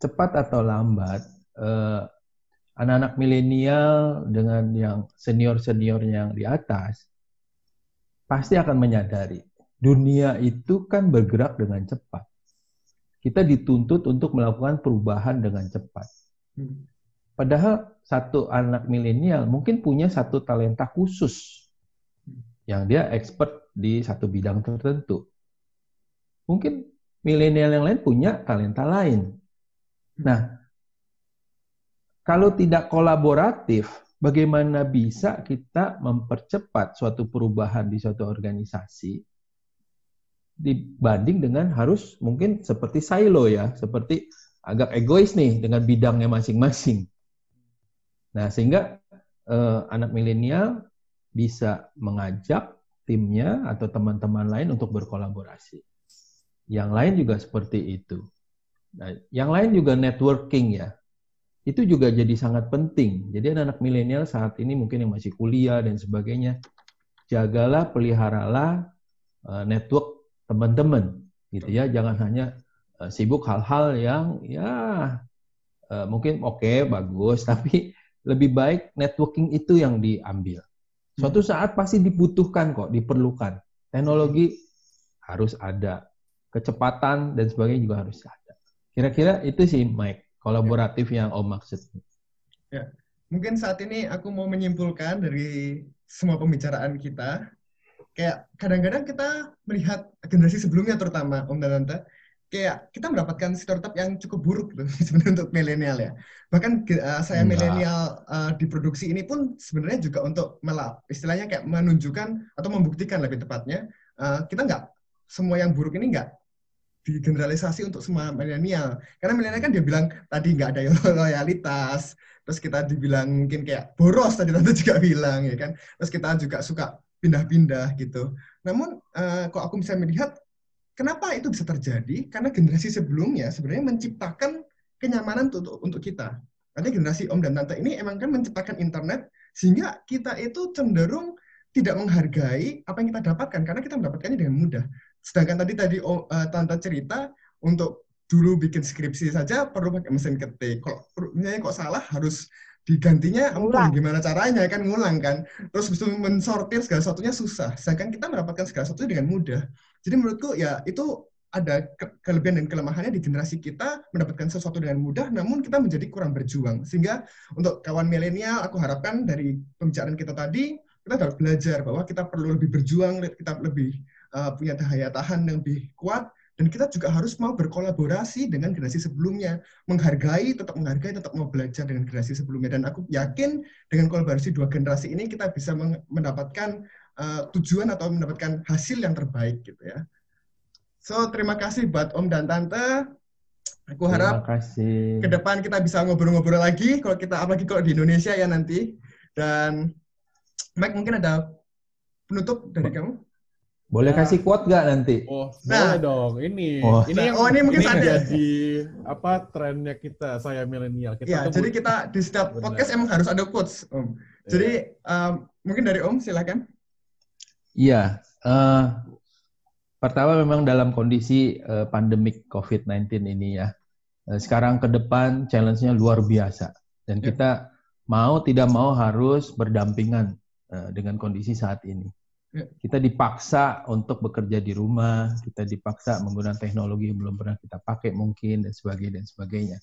cepat atau lambat, uh, anak-anak milenial dengan yang senior-senior yang di atas pasti akan menyadari dunia itu kan bergerak dengan cepat. Kita dituntut untuk melakukan perubahan dengan cepat. Hmm. Padahal satu anak milenial mungkin punya satu talenta khusus yang dia expert di satu bidang tertentu. Mungkin milenial yang lain punya talenta lain. Nah, kalau tidak kolaboratif, bagaimana bisa kita mempercepat suatu perubahan di suatu organisasi dibanding dengan harus mungkin seperti silo ya, seperti agak egois nih dengan bidangnya masing-masing. Nah, sehingga eh, anak milenial bisa mengajak timnya atau teman-teman lain untuk berkolaborasi. Yang lain juga seperti itu. Nah, yang lain juga networking ya itu juga jadi sangat penting. Jadi anak-anak milenial saat ini mungkin yang masih kuliah dan sebagainya, jagalah, peliharalah uh, network teman-teman, gitu ya. Jangan hanya uh, sibuk hal-hal yang ya uh, mungkin oke okay, bagus, tapi lebih baik networking itu yang diambil. Suatu hmm. saat pasti dibutuhkan kok, diperlukan. Teknologi harus ada, kecepatan dan sebagainya juga harus ada. Kira-kira itu sih Mike kolaboratif ya. yang Om maksud. Ya, mungkin saat ini aku mau menyimpulkan dari semua pembicaraan kita, kayak kadang-kadang kita melihat generasi sebelumnya terutama Om dan Tante, kayak kita mendapatkan stereotip yang cukup buruk sebenarnya untuk milenial ya. Bahkan uh, saya milenial uh, di produksi ini pun sebenarnya juga untuk melap, istilahnya kayak menunjukkan atau membuktikan lebih tepatnya, uh, kita nggak semua yang buruk ini nggak digeneralisasi untuk semua milenial. Karena milenial kan dia bilang tadi nggak ada loyalitas, terus kita dibilang mungkin kayak boros tadi tante juga bilang ya kan. Terus kita juga suka pindah-pindah gitu. Namun uh, kok aku bisa melihat kenapa itu bisa terjadi? Karena generasi sebelumnya sebenarnya menciptakan kenyamanan untuk untuk kita. Artinya generasi om dan tante ini emang kan menciptakan internet sehingga kita itu cenderung tidak menghargai apa yang kita dapatkan karena kita mendapatkannya dengan mudah. Sedangkan tadi tadi oh, uh, tante cerita untuk dulu bikin skripsi saja perlu pakai mesin ketik. Kalau misalnya kok salah? Harus digantinya ampun gimana caranya? Kan ngulang kan? Terus bisa mensortir segala sesuatunya susah. Sedangkan kita mendapatkan segala sesuatu dengan mudah. Jadi menurutku ya itu ada kelebihan dan kelemahannya di generasi kita mendapatkan sesuatu dengan mudah namun kita menjadi kurang berjuang. Sehingga untuk kawan milenial aku harapkan dari pembicaraan kita tadi kita dapat belajar bahwa kita perlu lebih berjuang kita lebih uh, punya daya tahan yang lebih kuat dan kita juga harus mau berkolaborasi dengan generasi sebelumnya, menghargai, tetap menghargai, tetap mau belajar dengan generasi sebelumnya. Dan aku yakin dengan kolaborasi dua generasi ini kita bisa mendapatkan uh, tujuan atau mendapatkan hasil yang terbaik gitu ya. So terima kasih buat Om dan Tante. Aku harap ke depan kita bisa ngobrol-ngobrol lagi kalau kita apalagi kalau di Indonesia ya nanti. Dan Mike mungkin ada penutup dari kamu? Boleh nah. kasih quote gak nanti? Oh, nah. boleh dong. Ini, oh. ini yang oh, ini mungkin ini jadi apa trennya kita, saya milenial. Kita ya, jadi kita di setiap Benar. podcast emang harus ada quotes, Om. Jadi um, mungkin dari Om silakan. Iya. Uh, pertama memang dalam kondisi uh, pandemik COVID-19 ini ya. Uh, sekarang ke depan challenge-nya luar biasa dan ya. kita mau tidak mau harus berdampingan uh, dengan kondisi saat ini. Kita dipaksa untuk bekerja di rumah, kita dipaksa menggunakan teknologi yang belum pernah kita pakai mungkin dan sebagainya dan sebagainya.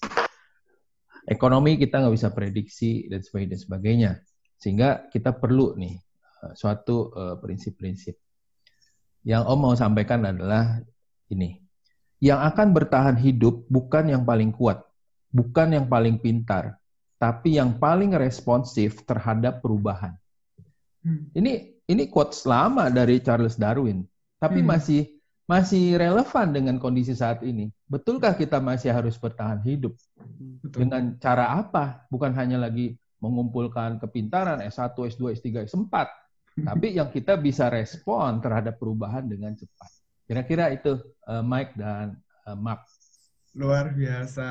Ekonomi kita nggak bisa prediksi dan sebagainya dan sebagainya. Sehingga kita perlu nih eh, suatu uh, prinsip-prinsip. Yang Om mau sampaikan adalah ini. Yang akan bertahan hidup bukan yang paling kuat, bukan yang paling pintar, tapi yang paling responsif terhadap perubahan. Hmm. Ini ini quotes lama dari Charles Darwin, tapi hmm. masih masih relevan dengan kondisi saat ini. Betulkah kita masih harus bertahan hidup? Betul. Dengan cara apa? Bukan hanya lagi mengumpulkan kepintaran S1, S2, S3, S4, tapi yang kita bisa respon terhadap perubahan dengan cepat. Kira-kira itu uh, Mike dan uh, Mark. Luar biasa.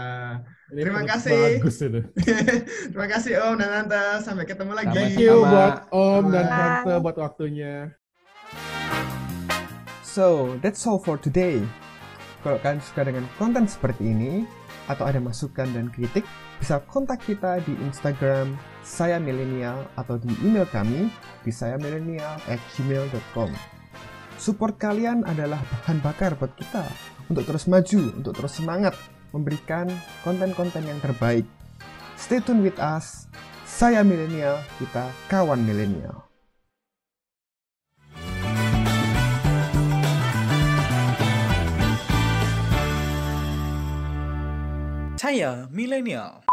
Ini Terima kasih. Bagus itu. Terima kasih Om dan Tante. Sampai ketemu lagi. Thank you buat Om dan Tante buat waktunya. So, that's all for today. Kalau kalian suka dengan konten seperti ini, atau ada masukan dan kritik, bisa kontak kita di Instagram saya milenial atau di email kami di saya milenial at gmail.com. Support kalian adalah bahan bakar buat kita untuk terus maju, untuk terus semangat memberikan konten-konten yang terbaik. Stay tune with us. Saya milenial, kita kawan milenial. Saya milenial.